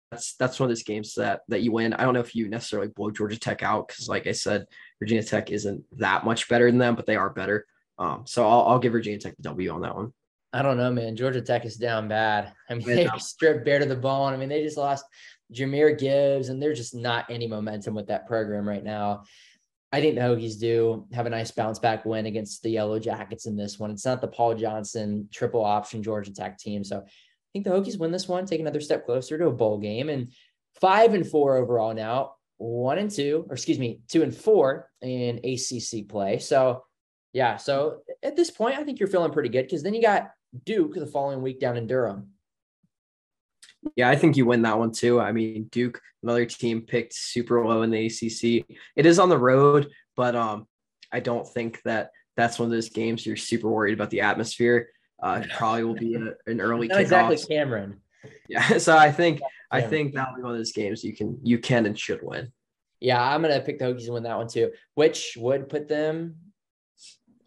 that's that's one of those games that that you win. I don't know if you necessarily blow Georgia Tech out because, like I said, Virginia Tech isn't that much better than them, but they are better. Um, so I'll, I'll give Virginia Tech the W on that one. I don't know, man. Georgia Tech is down bad. I mean, they stripped bare to the bone. I mean, they just lost Jahmyr Gibbs, and there's just not any momentum with that program right now. I think the Hokies do have a nice bounce back win against the Yellow Jackets in this one. It's not the Paul Johnson triple option Georgia Tech team. So I think the Hokies win this one, take another step closer to a bowl game and five and four overall now, one and two, or excuse me, two and four in ACC play. So yeah, so at this point, I think you're feeling pretty good because then you got Duke the following week down in Durham. Yeah, I think you win that one too. I mean, Duke, another team picked super low in the ACC. It is on the road, but um, I don't think that that's one of those games you're super worried about the atmosphere. Uh, it probably will be a, an early Not exactly Cameron. Yeah, so I think I think that'll be one of those games you can you can and should win. Yeah, I'm gonna pick the Hokies and win that one too, which would put them.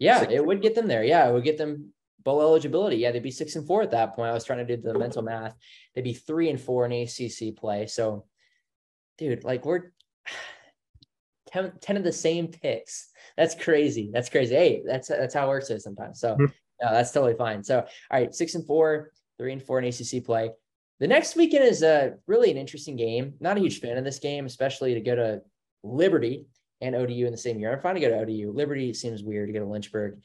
Yeah, six. it would get them there. Yeah, it would get them bowl eligibility. Yeah, they'd be six and four at that point. I was trying to do the mental math. They'd be three and four in ACC play. So, dude, like we're 10, 10 of the same picks. That's crazy. That's crazy. Hey, that's that's how it works sometimes. So, mm-hmm. that's totally fine. So, all right, six and four, three and four in ACC play. The next weekend is a really an interesting game. Not a huge fan of this game, especially to go to Liberty and ODU in the same year. I'm fine to go to ODU. Liberty seems weird to go to Lynchburg.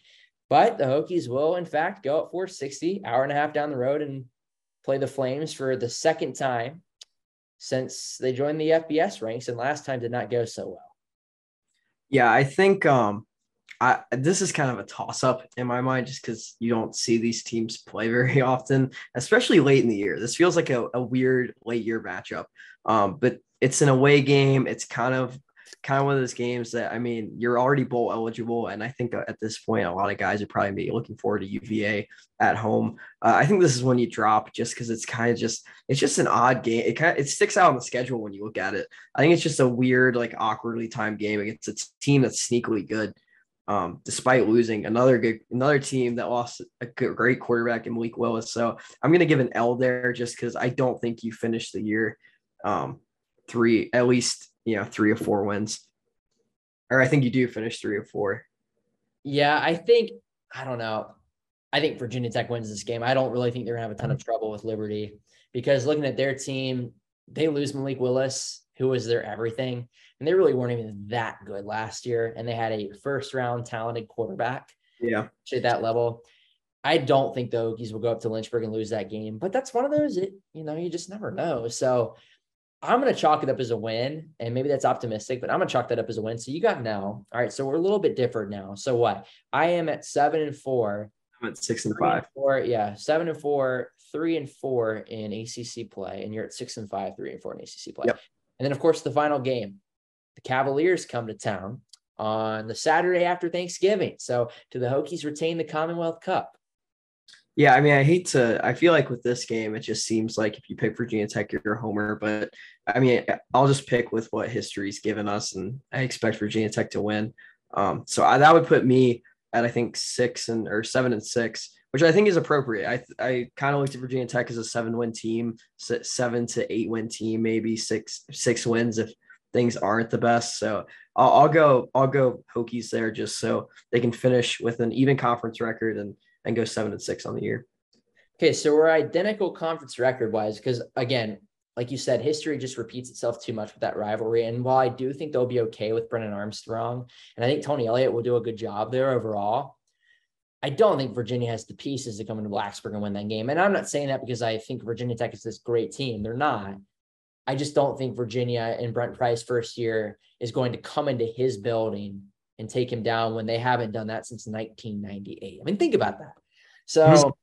But the Hokies will, in fact, go at 460, hour and a half down the road, and play the Flames for the second time since they joined the FBS ranks, and last time did not go so well. Yeah, I think um, I this is kind of a toss up in my mind, just because you don't see these teams play very often, especially late in the year. This feels like a, a weird late year matchup, um, but it's an away game. It's kind of kind of one of those games that I mean, you're already bowl eligible, and I think at this point, a lot of guys are probably be looking forward to UVA at home. Uh, I think this is when you drop just because it's kind of just it's just an odd game. It kind of it sticks out on the schedule when you look at it. I think it's just a weird, like awkwardly timed game against a team that's sneakily good. Um, despite losing another good another team that lost a great quarterback in Malik Willis. So I'm gonna give an L there just because I don't think you finished the year um, three at least you know, three or four wins. Or I think you do finish three or four. Yeah, I think I don't know. I think Virginia Tech wins this game. I don't really think they're gonna have a ton of mm-hmm. trouble with Liberty because looking at their team, they lose Malik Willis, who was their everything, and they really weren't even that good last year. And they had a first round talented quarterback. Yeah, at that level. I don't think the Hokies will go up to Lynchburg and lose that game, but that's one of those, it, you know, you just never know. So I'm going to chalk it up as a win, and maybe that's optimistic, but I'm going to chalk that up as a win. So you got now. All right. So we're a little bit different now. So what? I am at seven and four. I'm at six and five. And four, yeah, seven and four, three and four in ACC play, and you're at six and five, three and four in ACC play. Yep. And then, of course, the final game, the Cavaliers come to town on the Saturday after Thanksgiving. So, do the Hokies retain the Commonwealth Cup? Yeah, I mean, I hate to. I feel like with this game, it just seems like if you pick Virginia Tech, you're a homer. But I mean, I'll just pick with what history's given us, and I expect Virginia Tech to win. Um, so I, that would put me at I think six and or seven and six, which I think is appropriate. I I kind of looked at Virginia Tech as a seven win team, seven to eight win team, maybe six six wins if things aren't the best. So I'll, I'll go I'll go Hokies there just so they can finish with an even conference record and and go seven and six on the year. Okay, so we're identical conference record wise because again, like you said, history just repeats itself too much with that rivalry. And while I do think they'll be okay with Brennan Armstrong, and I think Tony Elliott will do a good job there overall, I don't think Virginia has the pieces to come into Blacksburg and win that game. And I'm not saying that because I think Virginia Tech is this great team. They're not. I just don't think Virginia and Brent Pry's first year is going to come into his building and take him down when they haven't done that since 1998. I mean, think about that. So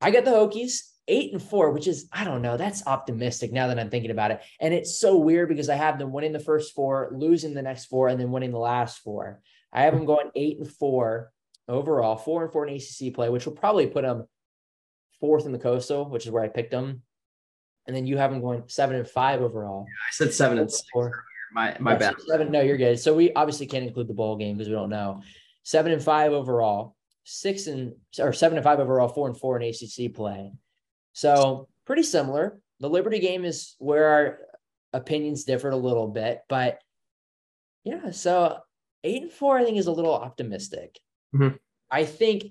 I got the Hokies eight and four, which is, I don't know, that's optimistic now that I'm thinking about it. And it's so weird because I have them winning the first four, losing the next four, and then winning the last four. I have them going eight and four overall, four and four in ACC play, which will probably put them fourth in the coastal, which is where I picked them. And then you have them going seven and five overall. Yeah, I said seven and four. My my bad. Seven. No, you're good. So we obviously can't include the bowl game because we don't know. Seven and five overall, six and or seven and five overall, four and four in ACC play. So pretty similar. The Liberty game is where our opinions differed a little bit, but yeah, so eight and four, I think, is a little optimistic. Mm-hmm. I think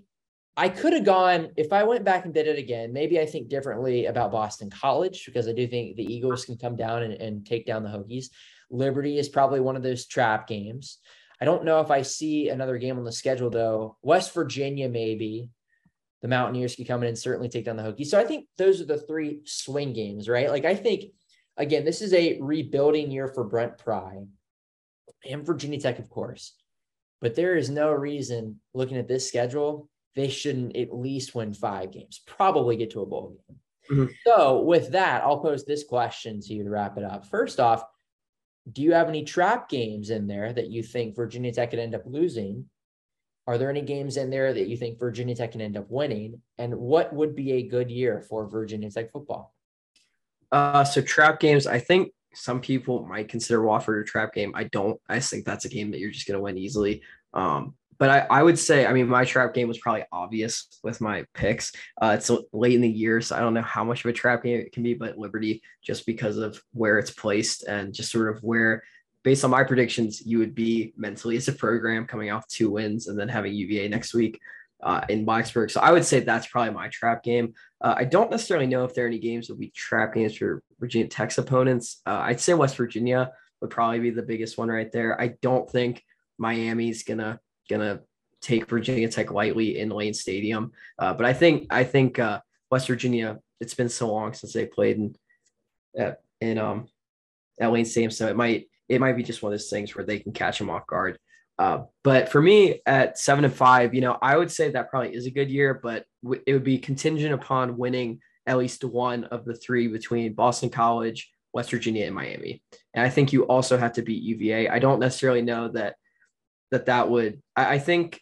I could have gone if I went back and did it again. Maybe I think differently about Boston College because I do think the Eagles can come down and, and take down the Hokies. Liberty is probably one of those trap games. I don't know if I see another game on the schedule though. West Virginia, maybe the Mountaineers could come in and certainly take down the Hokies. So I think those are the three swing games, right? Like I think again, this is a rebuilding year for Brent Pry and Virginia Tech, of course. But there is no reason looking at this schedule, they shouldn't at least win five games, probably get to a bowl game. Mm-hmm. So with that, I'll pose this question to you to wrap it up. First off, do you have any trap games in there that you think Virginia Tech could end up losing? Are there any games in there that you think Virginia Tech can end up winning? And what would be a good year for Virginia Tech football? Uh, so trap games, I think some people might consider Wofford a trap game. I don't. I think that's a game that you're just going to win easily. Um, but I, I would say, I mean, my trap game was probably obvious with my picks. Uh, it's late in the year, so I don't know how much of a trap game it can be, but Liberty, just because of where it's placed and just sort of where, based on my predictions, you would be mentally as a program coming off two wins and then having UVA next week uh, in Blacksburg. So I would say that's probably my trap game. Uh, I don't necessarily know if there are any games that would be trap games for Virginia Tech's opponents. Uh, I'd say West Virginia would probably be the biggest one right there. I don't think Miami's gonna gonna take Virginia Tech lightly in Lane Stadium, uh, but I think I think uh, West Virginia. It's been so long since they played in at, in um at Lane Stadium, so it might it might be just one of those things where they can catch them off guard. Uh, but for me at seven and five, you know, I would say that probably is a good year, but w- it would be contingent upon winning at least one of the three between Boston College, West Virginia, and Miami. And I think you also have to beat UVA. I don't necessarily know that that that would. I, I think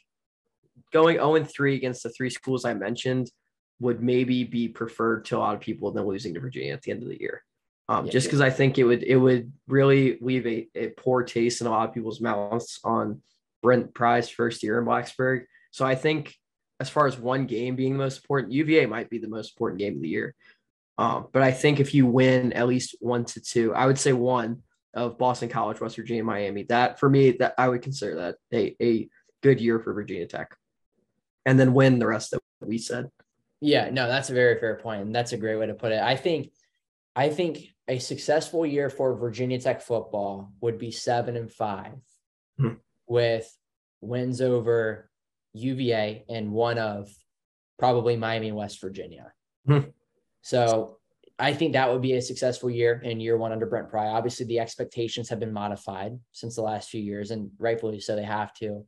going 0 and 3 against the three schools I mentioned would maybe be preferred to a lot of people than losing to Virginia at the end of the year. Um, yeah, just because yeah. I think it would it would really leave a, a poor taste in a lot of people's mouths on Brent Pry's first year in Blacksburg. So I think as far as one game being the most important, UVA might be the most important game of the year. Um, but I think if you win at least one to two, I would say one of Boston College, West Virginia, Miami. That for me, that I would consider that a, a good year for Virginia Tech. And then win the rest that we said. Yeah, no, that's a very fair point. And that's a great way to put it. I think I think a successful year for Virginia Tech football would be seven and 5 mm-hmm. with wins over UVA and one of probably Miami West Virginia. Mm-hmm. So I think that would be a successful year in year one under Brent Pry. Obviously, the expectations have been modified since the last few years, and rightfully so, they have to.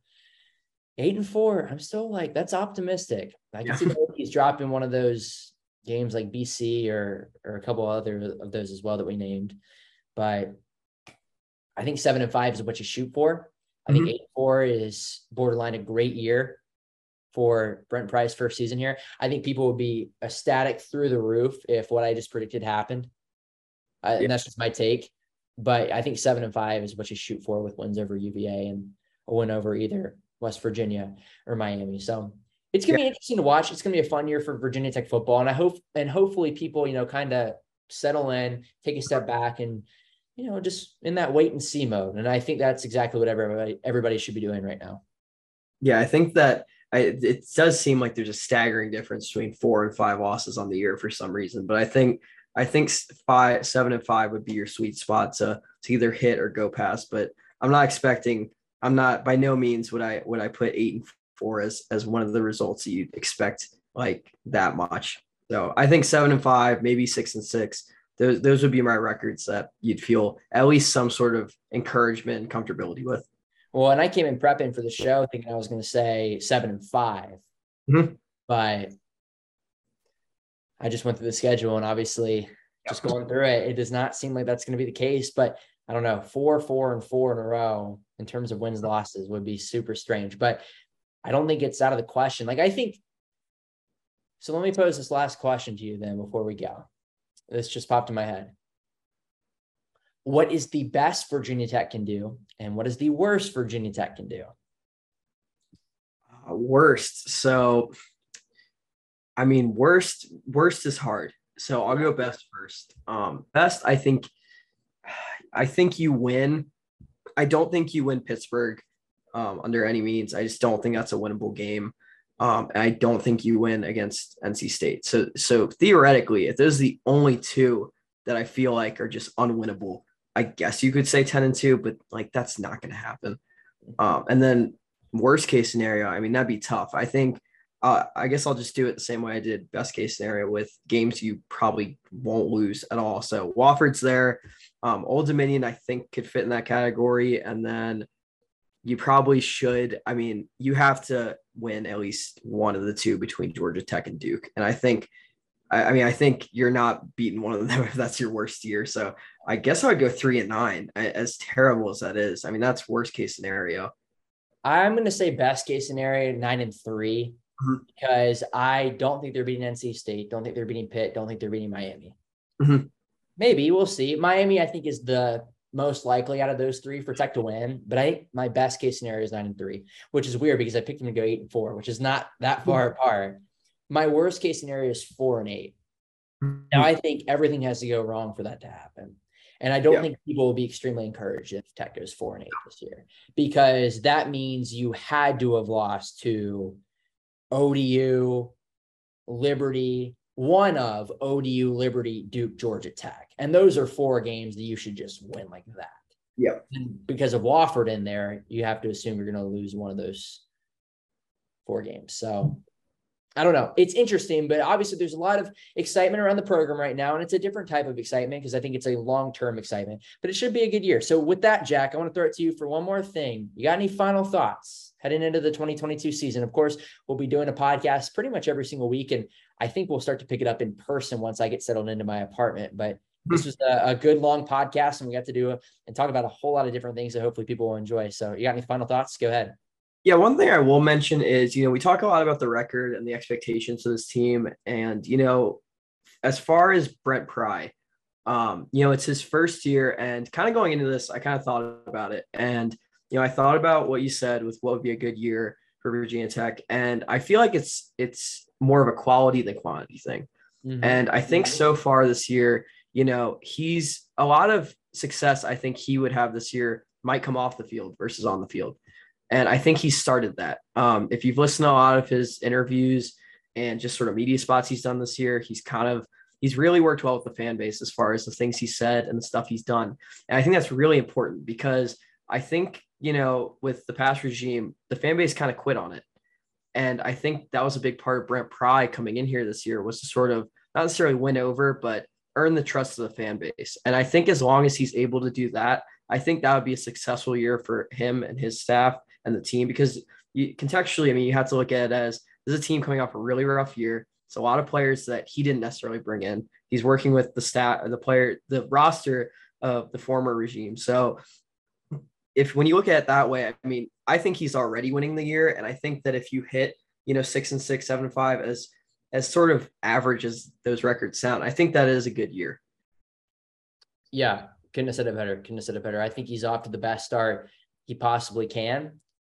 Eight and four, I'm still like, that's optimistic. I can yeah. see he's dropping one of those games like BC or or a couple other of those as well that we named. But I think seven and five is what you shoot for. I mm-hmm. think eight and four is borderline a great year for Brent Pry's first season here. I think people would be ecstatic through the roof if what I just predicted happened. Uh, yeah. And that's just my take. But I think seven and five is what you shoot for with wins over UVA and a win over either West Virginia or Miami. So it's gonna yeah. be interesting to watch. It's gonna be a fun year for Virginia Tech football, and I hope and hopefully people you know kind of settle in, take a step back, and you know just in that wait and see mode. And I think that's exactly what everybody everybody should be doing right now. Yeah, I think that I, it does seem like there's a staggering difference between four and five losses on the year for some reason, but I think I think five, seven, and five would be your sweet spot to to either hit or go past. But I'm not expecting. I'm not by no means would I would I put eight and four as as one of the results that you'd expect like that much. So I think seven and five, maybe six and six. Those those would be my records that you'd feel at least some sort of encouragement and comfortability with. Well, and I came in prepping for the show thinking I was going to say seven and 5 mm-hmm. but I just went through the schedule and obviously just going through it, it does not seem like that's going to be the case. But I don't know, four, four, and four in a row in terms of wins losses would be super strange. But I don't think it's out of the question. Like I think. So let me pose this last question to you then before we go. This just popped in my head. What is the best Virginia Tech can do, and what is the worst Virginia Tech can do? Uh, worst. So I mean, worst worst is hard. So I'll go best first. Um, best, I think, I think you win. I don't think you win Pittsburgh um, under any means. I just don't think that's a winnable game. Um, I don't think you win against NC State. So, so theoretically, if those are the only two that I feel like are just unwinnable, I guess you could say ten and two, but like that's not going to happen. Um, and then worst case scenario, I mean that'd be tough. I think uh, I guess I'll just do it the same way I did best case scenario with games you probably won't lose at all. So Wofford's there. Um, Old Dominion, I think, could fit in that category. And then you probably should. I mean, you have to win at least one of the two between Georgia Tech and Duke. And I think, I, I mean, I think you're not beating one of them if that's your worst year. So I guess I would go three and nine, as terrible as that is. I mean, that's worst case scenario. I'm going to say best case scenario, nine and three mm-hmm. because I don't think they're beating NC State. Don't think they're beating Pitt. Don't think they're beating Miami. Mm-hmm. Maybe we'll see. Miami, I think, is the most likely out of those three for Tech to win. But I think my best case scenario is nine and three, which is weird because I picked them to go eight and four, which is not that far mm-hmm. apart. My worst case scenario is four and 8 mm-hmm. Now I think everything has to go wrong for that to happen. And I don't yeah. think people will be extremely encouraged if Tech goes four and eight this year because that means you had to have lost to ODU, Liberty, one of ODU, Liberty, Duke, Georgia Tech. And those are four games that you should just win like that. Yeah. And because of Wofford in there, you have to assume you're going to lose one of those four games. So I don't know. It's interesting, but obviously there's a lot of excitement around the program right now, and it's a different type of excitement because I think it's a long-term excitement. But it should be a good year. So with that, Jack, I want to throw it to you for one more thing. You got any final thoughts heading into the 2022 season? Of course, we'll be doing a podcast pretty much every single week, and I think we'll start to pick it up in person once I get settled into my apartment. But hmm. this was a, a good long podcast, and we got to do a, and talk about a whole lot of different things that hopefully people will enjoy. So, you got any final thoughts? Go ahead. Yeah, one thing I will mention is, you know, we talk a lot about the record and the expectations of this team. And, you know, as far as Brent Pry, um, you know, it's his first year and kind of going into this, I kind of thought about it. And, you know, I thought about what you said with what would be a good year for Virginia Tech. And I feel like it's it's more of a quality than quantity thing. Mm-hmm. And I think so far this year, you know, he's a lot of success I think he would have this year might come off the field versus on the field. And I think he started that. Um, if you've listened to a lot of his interviews and just sort of media spots he's done this year, he's kind of he's really worked well with the fan base as far as the things he said and the stuff he's done. And I think that's really important because I think, you know, with the past regime, the fan base kind of quit on it. And I think that was a big part of Brent Pry coming in here this year was to sort of not necessarily win over, but earn the trust of the fan base. And I think as long as he's able to do that, I think that would be a successful year for him and his staff and the team because you, contextually, I mean, you have to look at it as this is a team coming off a really rough year. It's a lot of players that he didn't necessarily bring in. He's working with the stat, the player, the roster of the former regime. So if when you look at it that way, I mean, I think he's already winning the year. And I think that if you hit, you know, six and six, seven and five as as sort of average as those records sound, I think that is a good year. Yeah, couldn't have said it better. Couldn't have said it better. I think he's off to the best start he possibly can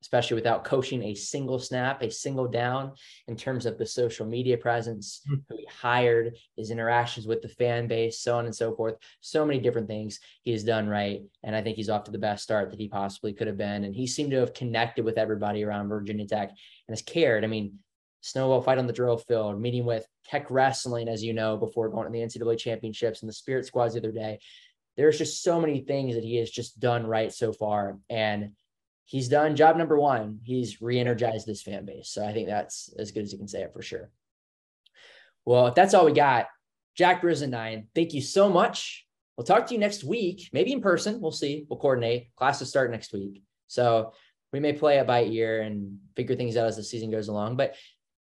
especially without coaching a single snap, a single down in terms of the social media presence, mm-hmm. who he hired, his interactions with the fan base, so on and so forth. So many different things he has done right. And I think he's off to the best start that he possibly could have been. And he seemed to have connected with everybody around Virginia Tech and has cared. I mean, snowball fight on the drill field, meeting with Tech Wrestling, as you know, before going to the NCAA championships and the Spirit Squads the other day. There's just so many things that he has just done right so far. And he's done job number one. He's re-energized this fan base. So I think that's as good as you can say it for sure. Well, if that's all we got, Jack Brizendine, thank you so much. We'll talk to you next week, maybe in person. We'll see. We'll coordinate. Classes start next week. So we may play it by ear and figure things out as the season goes along. But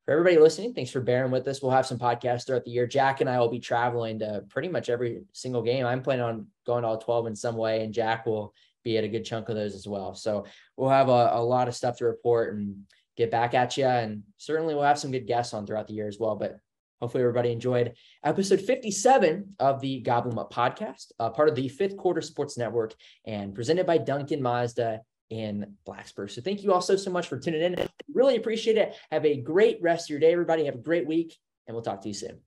for everybody listening, thanks for bearing with us. We'll have some podcasts throughout the year. Jack and I will be traveling to pretty much every single game. I'm planning on going all 12 in some way, and Jack will be at a good chunk of those as well. So we'll have a, a lot of stuff to report and get back at you. And certainly we'll have some good guests on throughout the year as well. But hopefully everybody enjoyed episode 57 of the Goblin Up podcast, uh, part of the Fifth Quarter Sports Network and presented by Duncan Mazda in Blacksburg. So thank you all so, so much for tuning in. Really appreciate it. Have a great rest of your day, everybody. Have a great week, and we'll talk to you soon.